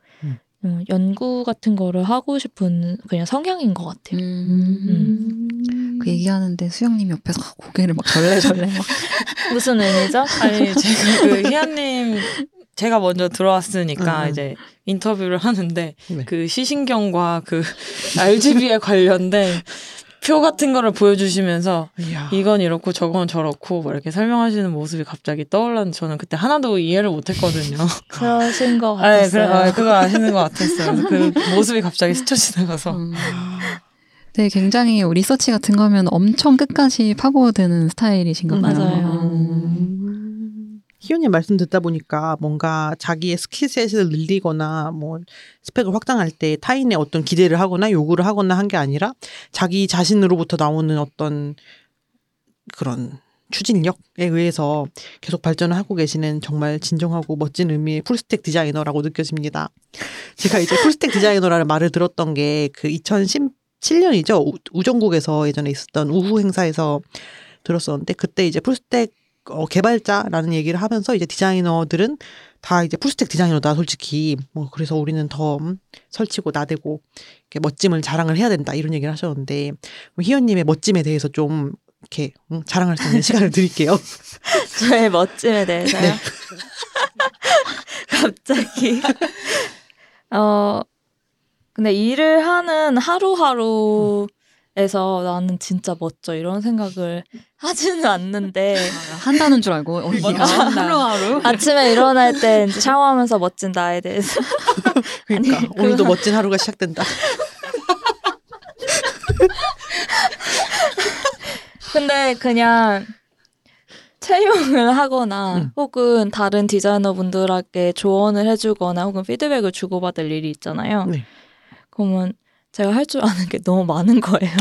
음. 음, 연구 같은 거를 하고 싶은 그냥 성향인 것 같아요. 음. 그 얘기하는데 수영님 옆에서 고개를 막 절레절레 막 무슨 의미죠? 아니 제가 그 희아님 제가 먼저 들어왔으니까 응, 응. 이제 인터뷰를 하는데 네. 그 시신경과 그 RGB에 관련된 표 같은 거를 보여주시면서 이야. 이건 이렇고 저건 저렇고 뭐 이렇게 설명하시는 모습이 갑자기 떠올랐는데 저는 그때 하나도 이해를 못했거든요. 그러신 것 아, 예, 그래, 같았어요. 아, 그거 아시는 것 같았어요. 그 모습이 갑자기 스쳐 지나가서 음. 네, 굉장히 리서치 같은 거면 엄청 끝까지 파고드는 스타일이신가 봐요. 맞아요. 음. 희연님 말씀 듣다 보니까 뭔가 자기의 skill set을 늘리거나 뭐 스펙을 확장할 때 타인의 어떤 기대를 하거나 요구를 하거나 한 게 아니라 자기 자신으로부터 나오는 어떤 그런 추진력에 의해서 계속 발전을 하고 계시는 정말 진정하고 멋진 의미의 full stack 디자이너라고 느껴집니다. 제가 이제 full stack 디자이너라는 말을 들었던 게 그 2017년이죠. 우정국에서 예전에 있었던 우후 행사에서 들었었는데 그때 이제 풀스택 어, 개발자라는 얘기를 하면서 이제 디자이너들은 다 이제 풀스택 디자이너다 솔직히 뭐 그래서 우리는 더 음, 설치고 나대고 이렇게 멋짐을 자랑을 해야 된다 이런 얘기를 하셨는데 희연님의 멋짐에 대해서 좀 이렇게 음, 자랑할 수 있는 시간을 드릴게요. 저의 멋짐에 대해서요. 네. 갑자기. 어, 근데 일을 하는 하루하루 에서 나는 진짜 멋져 이런 생각을 하지는 않는데 한다는 줄 알고 어, 멋진다. 하루하루 아침에 일어날 때 샤워하면서 멋진 나에 대해서 그러니까 아니, 오늘도 그건- 멋진 하루가 시작된다. 근데 그냥 채용을 하거나 음. 혹은 다른 디자이너 분들에게 조언을 해주거나 혹은 피드백을 주고받을 일이 있잖아요. 네. 그러면 제가 할 줄 아는 게 너무 많은 거예요.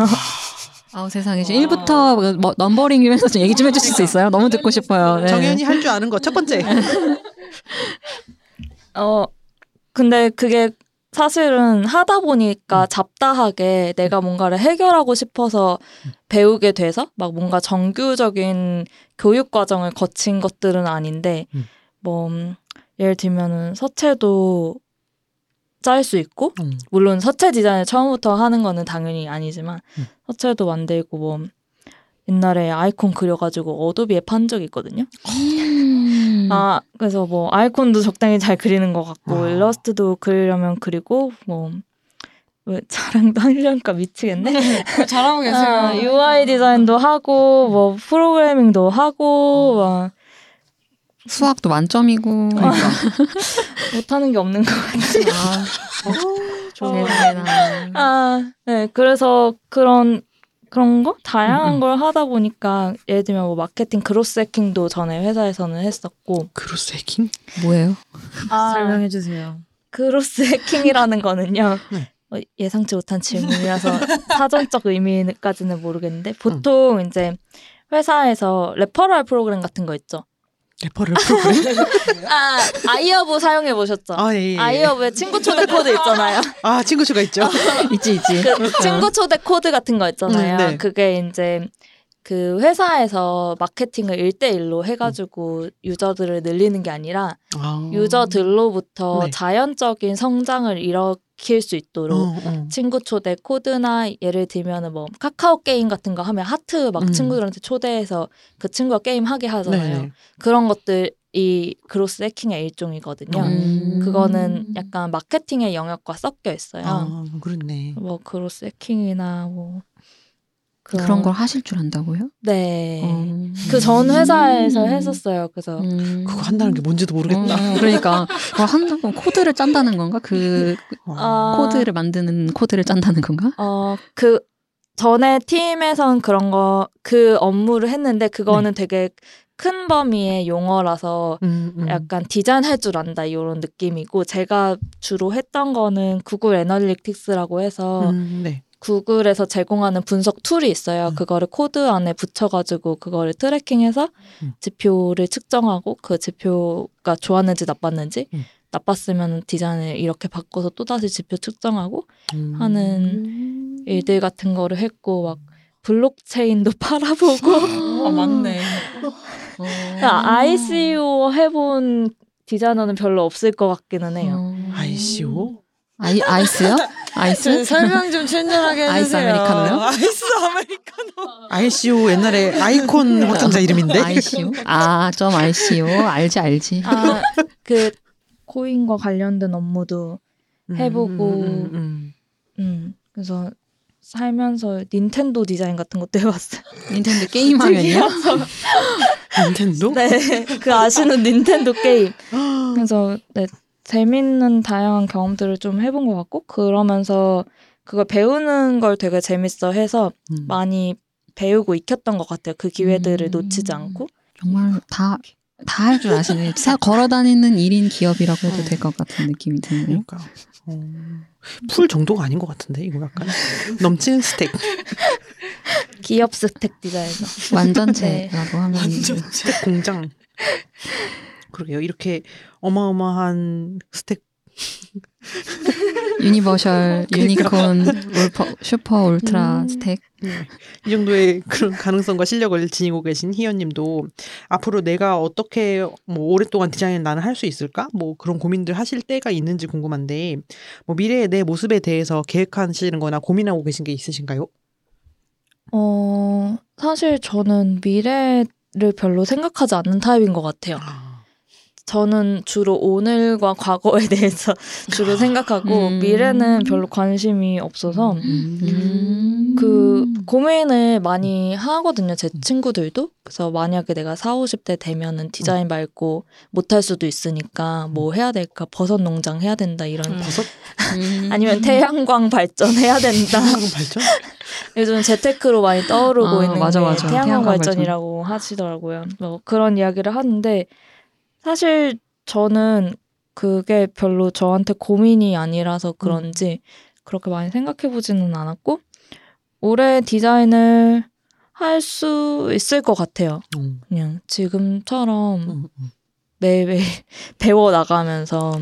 아우 세상에 지금 1부터 뭐, 넘버링 이면서 좀 얘기 좀 해주실 수 있어요? 너무 듣고 싶어요. 네. 정현이 할 줄 아는 거 첫 번째. 어, 근데 그게 사실은 하다 보니까 잡다하게 내가 뭔가를 해결하고 싶어서 배우게 돼서 막 뭔가 정규적인 교육 과정을 거친 것들은 아닌데 음. 뭐 음, 예를 들면은 서체도 짤 수 있고 음. 물론 서체 디자인을 처음부터 하는 거는 당연히 아니지만 음. 서체도 만들고 뭐 옛날에 아이콘 그려가지고 어도비에 판 적이 있거든요. 음. 아 그래서 뭐 아이콘도 적당히 잘 그리는 것 같고 아. 일러스트도 그리려면 그리고 뭐 왜 자랑도 하려니까 미치겠네. 잘하고 계세요. 아, UI 디자인도 하고 뭐 프로그래밍도 하고 막 수학도 만점이고. 그러니까. 못하는 게 없는 것 같아요. 어, 세상에나. 아, 네. 그래서 그런 그런 거 다양한 음, 음. 걸 하다 보니까 예를 들면 뭐 마케팅 growth hacking도 전에 회사에서는 했었고 growth hacking? 뭐예요? 아, 설명해 주세요. growth hacking이라는 거는요. 네. 어, 예상치 못한 질문이라서 사전적 의미까지는 모르겠는데 보통 이제 회사에서 referral 프로그램 같은 거 있죠. referral 프로그램? 아 iHerb 사용해 보셨죠? 아, 예, 예. 아이어브에 친구 초대 코드 있잖아요. 아, 친구 추가 있죠. 있지 있지. 그 친구 초대 코드 같은 거 있잖아요. 음, 네. 그게 이제 그 회사에서 마케팅을 1대1로 해가지고 유저들을 늘리는 게 아니라 아. 유저들로부터 네. 자연적인 성장을 일으킬 수 있도록 어, 어. 친구 초대 코드나 예를 들면은 뭐 카카오 게임 같은 거 하면 하트 막 음. 친구들한테 초대해서 그 친구가 게임 하게 하잖아요. 네네. 그런 것들 이 그로스 해킹의 일종이거든요. 음. 그거는 약간 마케팅의 영역과 섞여 있어요. 아, 그렇네. 뭐 그로스 해킹이나 뭐 그런 걸 하실 줄 안다고요? 네. 어. 그전 회사에서 음. 했었어요. 그래서 음. 그거 한다는 게 뭔지도 모르겠다. 어, 그러니까 그거 한다고 코드를 짠다는 건가? 그 아, 코드를 만드는 코드를 짠다는 건가? 어, 그 전에 팀에선 그런 거 그 업무를 했는데 그거는 되게 큰 범위의 용어라서 음, 음. 약간 디자인할 줄 안다 이런 느낌이고 제가 주로 했던 거는 Google Analytics라고 해서 음, 네. 구글에서 제공하는 분석 tool이 있어요. 음. 그거를 코드 안에 붙여가지고 그거를 tracking해서 음. 지표를 측정하고 그 지표가 좋았는지 나빴는지 음. 나빴으면 디자인을 이렇게 바꿔서 또다시 지표 측정하고 음. 하는 일들 같은 거를 했고 막 블록체인도 팔아보고 아 맞네. 그러니까 ICO 해본 디자이너는 별로 없을 것 같기는 해요. 어. ICO? 아이 ICE요? 아이스? 설명 좀 친절하게 해주세요. 아이스 아메리카노요? 아이스 아메리카노. ICO 옛날에 아이콘 확장자 이름인데. 아이시오? 아, 점 아이시오. 알지 알지. 아, 그 코인과 관련된 업무도 음, 해보고 음, 음, 음. 음, 그래서 살면서 닌텐도 디자인 같은 것도 해봤어요. 닌텐도 게임 화면이요? 닌텐도? 네, 그 아시는 닌텐도 게임. 그래서 네, 재밌는 다양한 경험들을 좀 해본 것 같고 그러면서 그걸 배우는 걸 되게 재밌어 해서 음. 많이 배우고 익혔던 것 같아요. 그 기회들을 음. 놓치지 않고. 정말 다 다 할 줄 아시네. 사- 걸어다니는 1인 기업이라고 해도 될 것 같은 느낌이 드네요. 그러니까 어, full 정도가 아닌 것 같은데 이거 약간 넘치는 스택. 기업 스택 디자이너. 완전체라고 하면 스택 공장. 그러게요. 이렇게 어마어마한 stack universal, 유니콘, 울퍼, 슈퍼, 울트라 음. stack. 이 정도의 그런 가능성과 실력을 지니고 계신 희연님도 앞으로 내가 어떻게 뭐 오랫동안 디자인을 나는 할 수 있을까? 뭐 그런 고민들 하실 때가 있는지 궁금한데 뭐 미래의 내 모습에 대해서 계획하시는 거나 고민하고 계신 게 있으신가요? 어, 사실 저는 미래를 별로 생각하지 않는 타입인 것 같아요. 저는 주로 오늘과 과거에 대해서 주로 생각하고 음. 미래는 별로 관심이 없어서 음. 그 고민을 많이 하거든요. 제 친구들도. 그래서 만약에 내가 4, 50대 되면은 디자인 말고 못할 수도 있으니까 뭐 해야 될까? 버섯 농장 해야 된다 이런 음. 버섯 음. 아니면 태양광 발전해야 된다. 태양광 발전? 요즘 재테크로 많이 떠오르고 아, 있는 맞아, 게 맞아. 태양광, 태양광 발전이라고 하시더라고요. 뭐 그런 이야기를 하는데 사실 저는 그게 별로 저한테 고민이 아니라서 그런지 그렇게 많이 생각해 보지는 않았고 올해 디자인을 할 수 있을 것 같아요. 음, 그냥 지금처럼 음, 음. 매일매일 배워 나가면서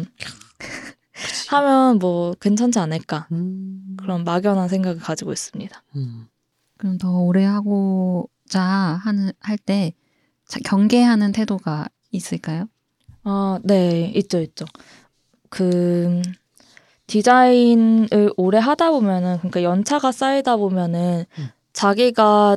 하면 뭐 괜찮지 않을까 음. 그런 막연한 생각을 가지고 있습니다. 음. 그럼 더 오래 하고자 하는 할 때 경계하는 태도가 있을까요? 아, 네, 있죠, 있죠. 그 디자인을 오래 하다 보면은 그러니까 연차가 쌓이다 보면은 음. 자기가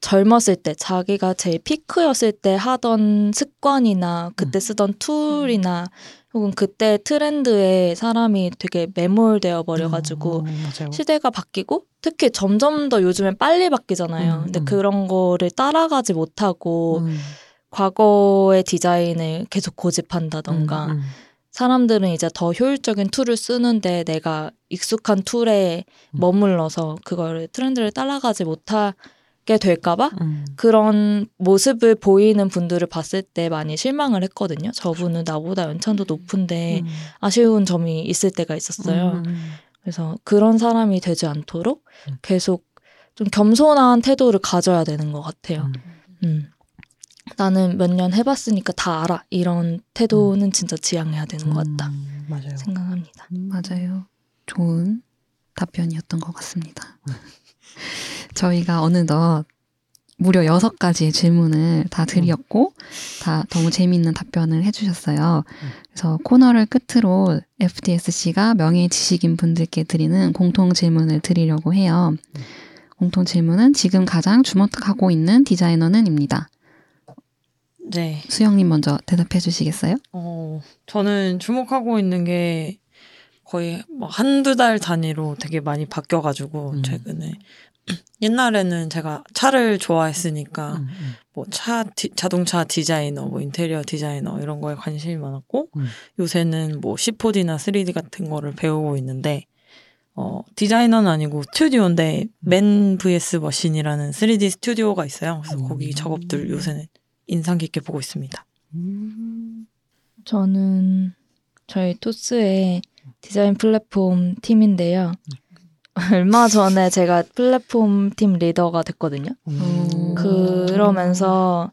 젊었을 때, 자기가 제일 피크였을 때 하던 습관이나 그때 쓰던 툴이나 혹은 그때 트렌드에 사람이 되게 매몰되어 버려가지고 어, 맞아요. 시대가 바뀌고 특히 점점 더 요즘엔 빨리 바뀌잖아요. 음, 근데 음. 그런 거를 따라가지 못하고 음. 과거의 디자인을 계속 고집한다던가 음, 사람들은 이제 더 효율적인 툴을 쓰는데 내가 익숙한 툴에 음. 머물러서 그걸 트렌드를 따라가지 못하게 될까봐 음. 그런 모습을 보이는 분들을 봤을 때 많이 실망을 했거든요. 저분은 나보다 연차도 높은데 음. 아쉬운 점이 있을 때가 있었어요. 음. 그래서 그런 사람이 되지 않도록 음. 계속 좀 겸손한 태도를 가져야 되는 것 같아요. 음. 음. 나는 몇 년 해봤으니까 다 알아. 이런 태도는 진짜 지양해야 되는 것 같다. 음, 맞아요. 생각합니다. 맞아요. 좋은 답변이었던 것 같습니다. 저희가 어느덧 무려 여섯 가지의 질문을 다 드렸고, 다 너무 재미있는 답변을 해주셨어요. 그래서 코너를 끝으로 FDSC가 명예 지식인 분들께 드리는 공통 질문을 드리려고 해요. 공통 질문은 지금 가장 주목하고 있는 디자이너는입니다. 네. 수영님 먼저 대답해 주시겠어요? 어, 저는 주목하고 있는 게 거의 뭐 한두 달 단위로 되게 많이 바뀌어가지고, 음. 최근에. 옛날에는 제가 차를 좋아했으니까, 음, 음. 뭐 차, 자동차 디자이너, 뭐 인테리어 디자이너 이런 거에 관심이 많았고, 음. 요새는 뭐 C4D나 3D 같은 거를 배우고 있는데, 어, 디자이너는 아니고 스튜디오인데, 맨 vs 머신이라는 3D 스튜디오가 있어요. 그래서 음. 거기 작업들 요새는 인상 깊게 보고 있습니다. 음. 저는 저희 토스의 디자인 플랫폼 팀인데요. 얼마 전에 제가 플랫폼 팀 리더가 됐거든요. 음. 그러면서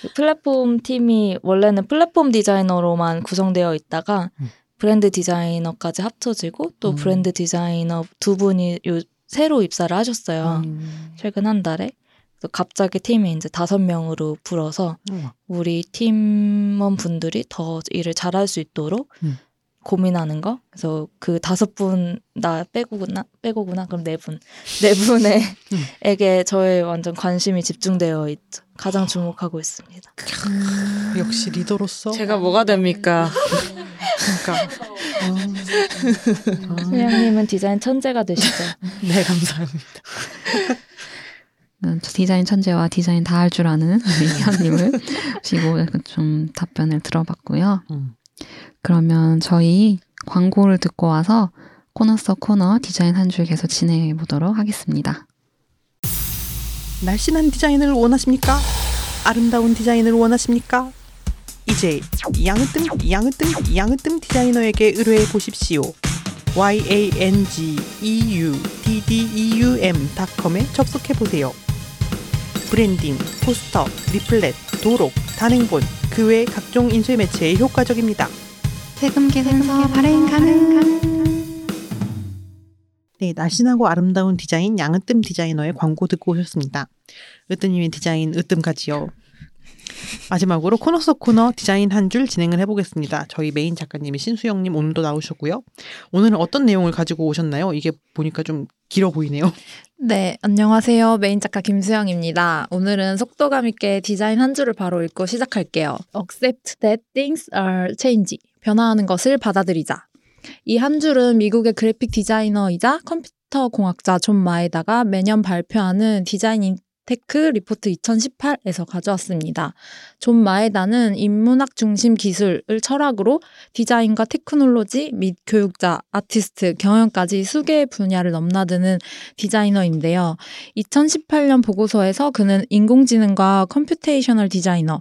그 플랫폼 팀이 원래는 플랫폼 디자이너로만 구성되어 있다가 음. 브랜드 디자이너까지 합쳐지고 또 음. 브랜드 디자이너 두 분이 요 새로 입사를 하셨어요. 음. 최근 한 달에. 그래서 갑자기 팀이 이제 다섯 명으로 불어서 음. 우리 팀원 분들이 더 일을 잘할 수 있도록 음. 고민하는 거. 그래서 그 다섯 분 나 빼고구나 빼고구나 그럼 네 분. 네 분에게 저의 완전 관심이 집중되어 있죠. 가장 주목하고 있습니다. 역시 리더로서 제가 뭐가 됩니까? 그러니까 아. 소영님은 디자인 천재가 되시죠. 네, 감사합니다. 음, 디자인 천재와 디자인 다 할 줄 아는 희연님을 모시고 좀 답변을 들어봤고요. 음. 그러면 저희 광고를 듣고 와서 코너 속 코너 디자인 한 줄 계속 진행해 보도록 하겠습니다. 날씬한 디자인을 원하십니까? 아름다운 디자인을 원하십니까? 이제 양으뜸 양으뜸 양으뜸 디자이너에게 의뢰해 보십시오. y a n g e u d d e u m.com에 접속해 보세요. 브랜딩, 포스터, 리플렛, 도록, 단행본, 그 외 각종 인쇄 매체에 효과적입니다. 세금 계산서 발행 가능. 네, 날씬하고 아름다운 디자인 양으뜸 디자이너의 광고 듣고 오셨습니다. 으뜸님의 디자인 으뜸까지요. 마지막으로 코너 속 코너 디자인 한 줄 진행을 해보겠습니다. 저희 메인 작가님이 김수영님 오늘도 나오셨고요. 오늘은 어떤 내용을 가지고 오셨나요? 이게 보니까 좀 길어 보이네요. 네, 안녕하세요. 메인 작가 김수영입니다. 오늘은 속도감 있게 디자인 한 줄을 바로 읽고 시작할게요. Accept that things are changing. 변화하는 것을 받아들이자. 이 한 줄은 미국의 그래픽 디자이너이자 컴퓨터 공학자 존 마에다가 매년 발표하는 Design in Tech Report 2018에서 가져왔습니다. 존 마에다는 인문학 중심 기술을 철학으로 디자인과 테크놀로지 및 교육자, 아티스트, 경영까지 수개의 분야를 넘나드는 디자이너인데요. 2018년 보고서에서 그는 인공지능과 computational 디자이너의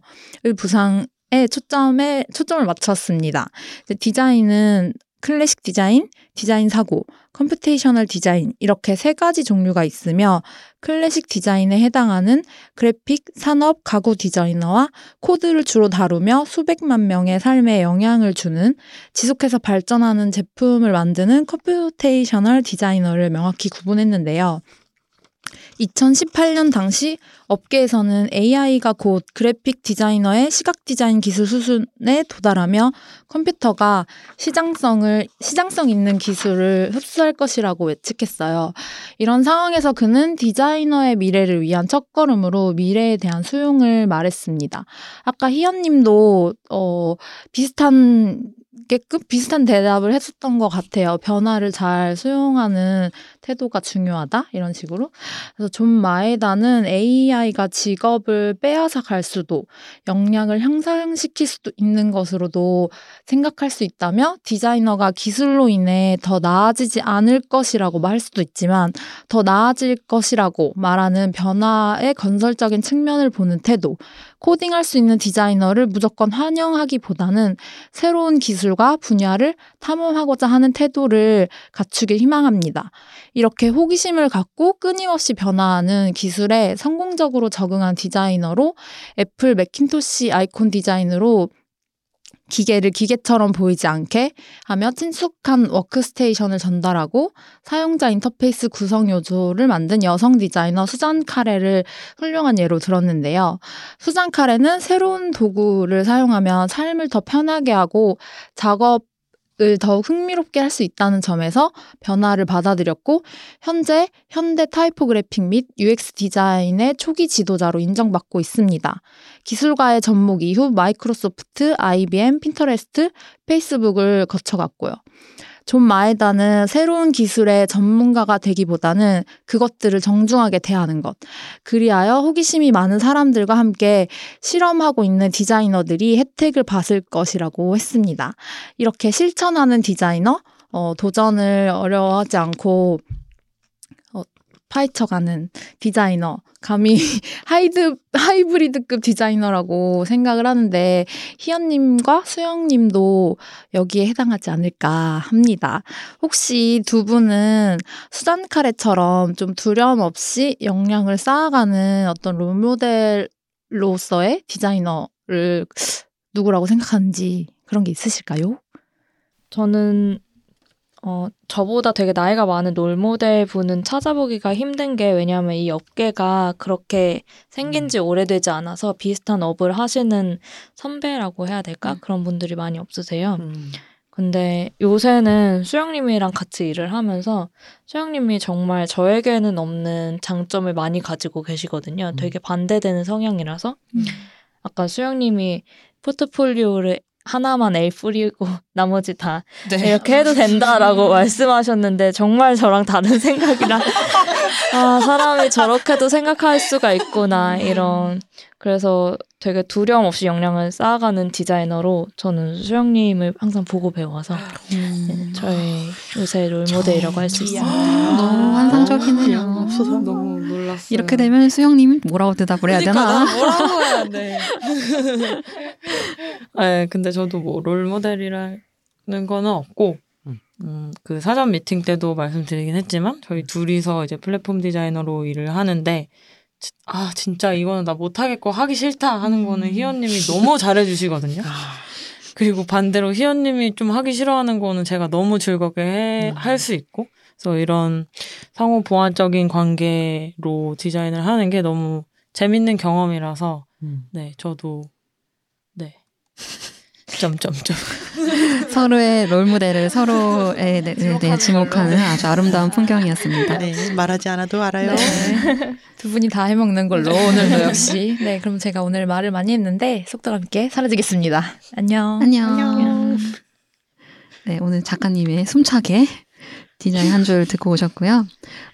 부상 에 초점에 초점을 맞췄습니다. 디자인은 클래식 디자인, 디자인 사고, computational 디자인 이렇게 세 가지 종류가 있으며 클래식 디자인에 해당하는 그래픽, 산업, 가구 디자이너와 코드를 주로 다루며 수백만 명의 삶에 영향을 주는 지속해서 발전하는 제품을 만드는 computational 디자이너를 명확히 구분했는데요. 2018년 당시 업계에서는 AI가 곧 그래픽 디자이너의 시각 디자인 기술 수준에 도달하며 컴퓨터가 시장성을 시장성 있는 기술을 흡수할 것이라고 예측했어요. 이런 상황에서 그는 디자이너의 미래를 위한 첫걸음으로 미래에 대한 수용을 말했습니다. 아까 희연 님도 어 비슷한 게끔 비슷한 대답을 했었던 것 같아요. 변화를 잘 수용하는 태도가 중요하다 이런 식으로. 그래서 존 마에다는 AI가 직업을 빼앗아 갈 수도 역량을 향상시킬 수도 있는 것으로도 생각할 수 있다며 디자이너가 기술로 인해 더 나아지지 않을 것이라고 말할 수도 있지만 더 나아질 것이라고 말하는 변화의 건설적인 측면을 보는 태도. 코딩할 수 있는 디자이너를 무조건 환영하기보다는 새로운 기술과 분야를 탐험하고자 하는 태도를 갖추길 희망합니다. 이렇게 호기심을 갖고 끊임없이 변화하는 기술에 성공적으로 적응한 디자이너로 애플 매킨토시 아이콘 디자인으로 기계를 기계처럼 보이지 않게 하며 친숙한 워크스테이션을 전달하고 사용자 인터페이스 구성 요소를 만든 여성 디자이너 수잔 카레를 훌륭한 예로 들었는데요. 수잔 카레는 새로운 도구를 사용하면 삶을 더 편하게 하고 작업 을 더욱 흥미롭게 할 수 있다는 점에서 변화를 받아들였고 현재 현대 타이포그래픽 및 UX 디자인의 초기 지도자로 인정받고 있습니다. 기술과의 접목 이후 마이크로소프트, IBM, 핀터레스트, 페이스북을 거쳐갔고요. 존 마에다는 새로운 기술의 전문가가 되기보다는 그것들을 정중하게 대하는 것. 그리하여 호기심이 많은 사람들과 함께 실험하고 있는 디자이너들이 혜택을 받을 것이라고 했습니다. 이렇게 실천하는 디자이너, 어, 도전을 어려워하지 않고 어, 파헤쳐가는 디자이너, 감히 하이드 하이브리드급 디자이너라고 생각을 하는데 희연님과 수영님도 여기에 해당하지 않을까 합니다. 혹시 두 분은 수잔 카레처럼 좀 두려움 없이 역량을 쌓아가는 어떤 롤모델로서의 디자이너를 누구라고 생각하는지 그런 게 있으실까요? 저는 어, 저보다 되게 나이가 많은 롤모델 분은 찾아보기가 힘든 게 왜냐하면 이 업계가 그렇게 생긴 지 오래되지 않아서 비슷한 업을 하시는 선배라고 해야 될까? 음. 그런 분들이 많이 없으세요. 음. 근데 요새는 수영님이랑 같이 일을 하면서 수영님이 정말 저에게는 없는 장점을 많이 가지고 계시거든요. 음. 되게 반대되는 성향이라서. 음. 아까 수영님이 포트폴리오를 하나만 A 뿌리고 나머지 다 네. 이렇게 해도 된다라고 말씀하셨는데 정말 저랑 다른 생각이라 아 사람이 저렇게도 생각할 수가 있구나 이런 그래서 되게 두려움 없이 역량을 쌓아가는 디자이너로 저는 수영님을 항상 보고 배워서 네, 저의 요새 롤모델이라고 할 수 있습니다. 너무 환상적이네요. 없어서 너무 놀랐어요. 이렇게 되면 수영님이 뭐라고 대답을 해야 그러니까 되나? 난 뭐라고 해야 돼. 네, 근데 저도 뭐 롤모델이라는 거는 없고, 음. 음, 그 사전 미팅 때도 말씀드리긴 했지만, 저희 둘이서 이제 플랫폼 디자이너로 일을 하는데, 지- 아, 진짜 이거는 나 못하겠고 하기 싫다 하는 거는 희연님이 너무 잘해주시거든요. 아, 그리고 반대로 희연님이 좀 하기 싫어하는 거는 제가 너무 즐겁게 음. 할수 있고, 그래서 이런 상호 보완적인 관계로 디자인을 하는 게 너무 재밌는 경험이라서, 음. 네, 저도 네. 점점점. 서로의 롤 모델을 서로에 대- 네, 네, 지목하는 아주 아름다운 풍경이었습니다. 네, 말하지 않아도 알아요. 두 분이 다 해먹는 걸로 오늘도 역시. 네, 그럼 제가 오늘 말을 많이 했는데 속도감 있게 사라지겠습니다. 안녕. 안녕. 네, 오늘 작가님의 숨차게 디자인 한 줄 듣고 오셨고요.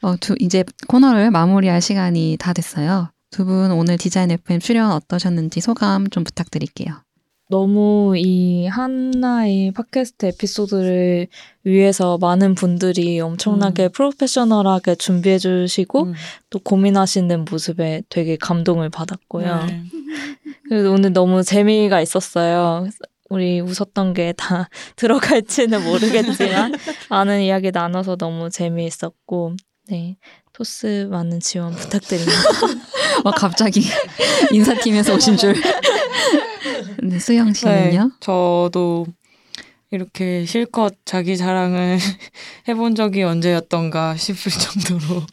어, 두, 이제 코너를 마무리할 시간이 다 됐어요. 두 분 오늘 디자인 FM 출연 어떠셨는지 소감 좀 부탁드릴게요. 너무 이 하나의 팟캐스트 에피소드를 위해서 많은 분들이 엄청나게 프로페셔널하게 준비해 주시고 음. 또 고민하시는 모습에 되게 감동을 받았고요. 네. 그래서 오늘 너무 재미가 있었어요. 우리 웃었던 게 다 들어갈지는 모르겠지만 많은 이야기 나눠서 너무 재미있었고 네 토스 많은 지원 부탁드립니다. 어, 갑자기 인사팀에서 오신 줄. 네, 수영 씨는요? 네, 저도 이렇게 실컷 자기 자랑을 해본 적이 언제였던가 싶을 정도로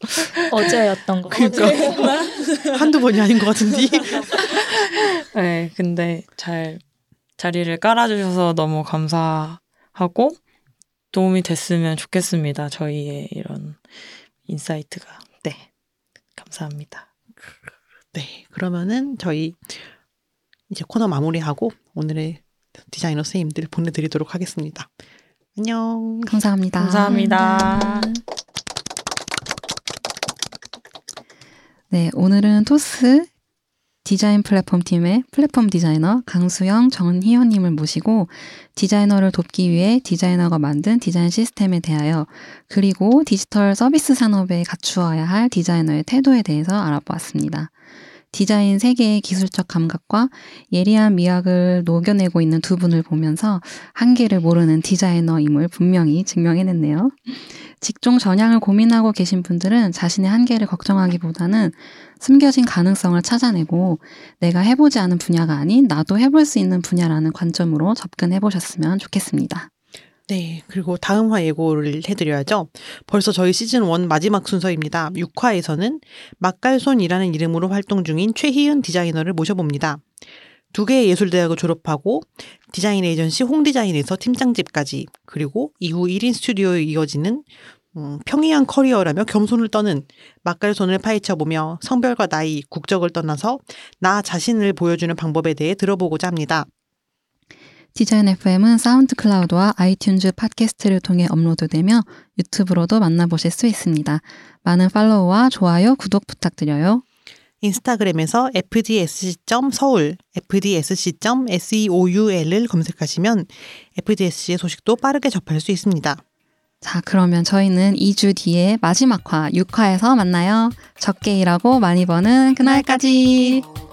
어제였던 거. 그러니까. 한두 번이 아닌 것 같은데. 네, 근데 잘 자리를 깔아주셔서 너무 감사하고 도움이 됐으면 좋겠습니다. 저희의 이런 insight가. 네, 감사합니다. 네, 그러면은 저희 이제 코너 마무리하고 오늘의 디자이너 선생님들 보내드리도록 하겠습니다. 안녕. 감사합니다. 감사합니다. 네, 오늘은 토스 디자인 플랫폼 팀의 플랫폼 디자이너 강수영, 정희연님을 모시고 디자이너를 돕기 위해 디자이너가 만든 디자인 시스템에 대하여 그리고 디지털 서비스 산업에 갖추어야 할 디자이너의 태도에 대해서 알아보았습니다. 디자인 세계의 기술적 감각과 예리한 미학을 녹여내고 있는 두 분을 보면서 한계를 모르는 디자이너임을 분명히 증명해냈네요. 직종 전향을 고민하고 계신 분들은 자신의 한계를 걱정하기보다는 숨겨진 가능성을 찾아내고 내가 해보지 않은 분야가 아닌 나도 해볼 수 있는 분야라는 관점으로 접근해 보셨으면 좋겠습니다. 네, 그리고 다음 화 예고를 해드려야죠. 벌써 저희 시즌 1 마지막 순서입니다. 6화에서는 막갈손이라는 이름으로 활동 중인 최희은 디자이너를 모셔봅니다. 두 개의 예술대학을 졸업하고 디자인 에이전시 홍디자인에서 팀장직까지 그리고 이후 1인 스튜디오에 이어지는 음, 평이한 커리어라며 겸손을 떠는 막갈손을 파헤쳐보며 성별과 나이, 국적을 떠나서 나 자신을 보여주는 방법에 대해 들어보고자 합니다. 디자인 FM은 SoundCloud와 iTunes 팟캐스트를 통해 업로드되며 유튜브로도 만나보실 수 있습니다. 많은 follow와 좋아요, 구독 부탁드려요. 인스타그램에서 fdsc.서울, fdsc.seoul을 검색하시면 FDSC의 소식도 빠르게 접할 수 있습니다. 자, 그러면 저희는 2주 뒤에 마지막 화, 6화에서 만나요. 적게 일하고 많이 버는 그날까지.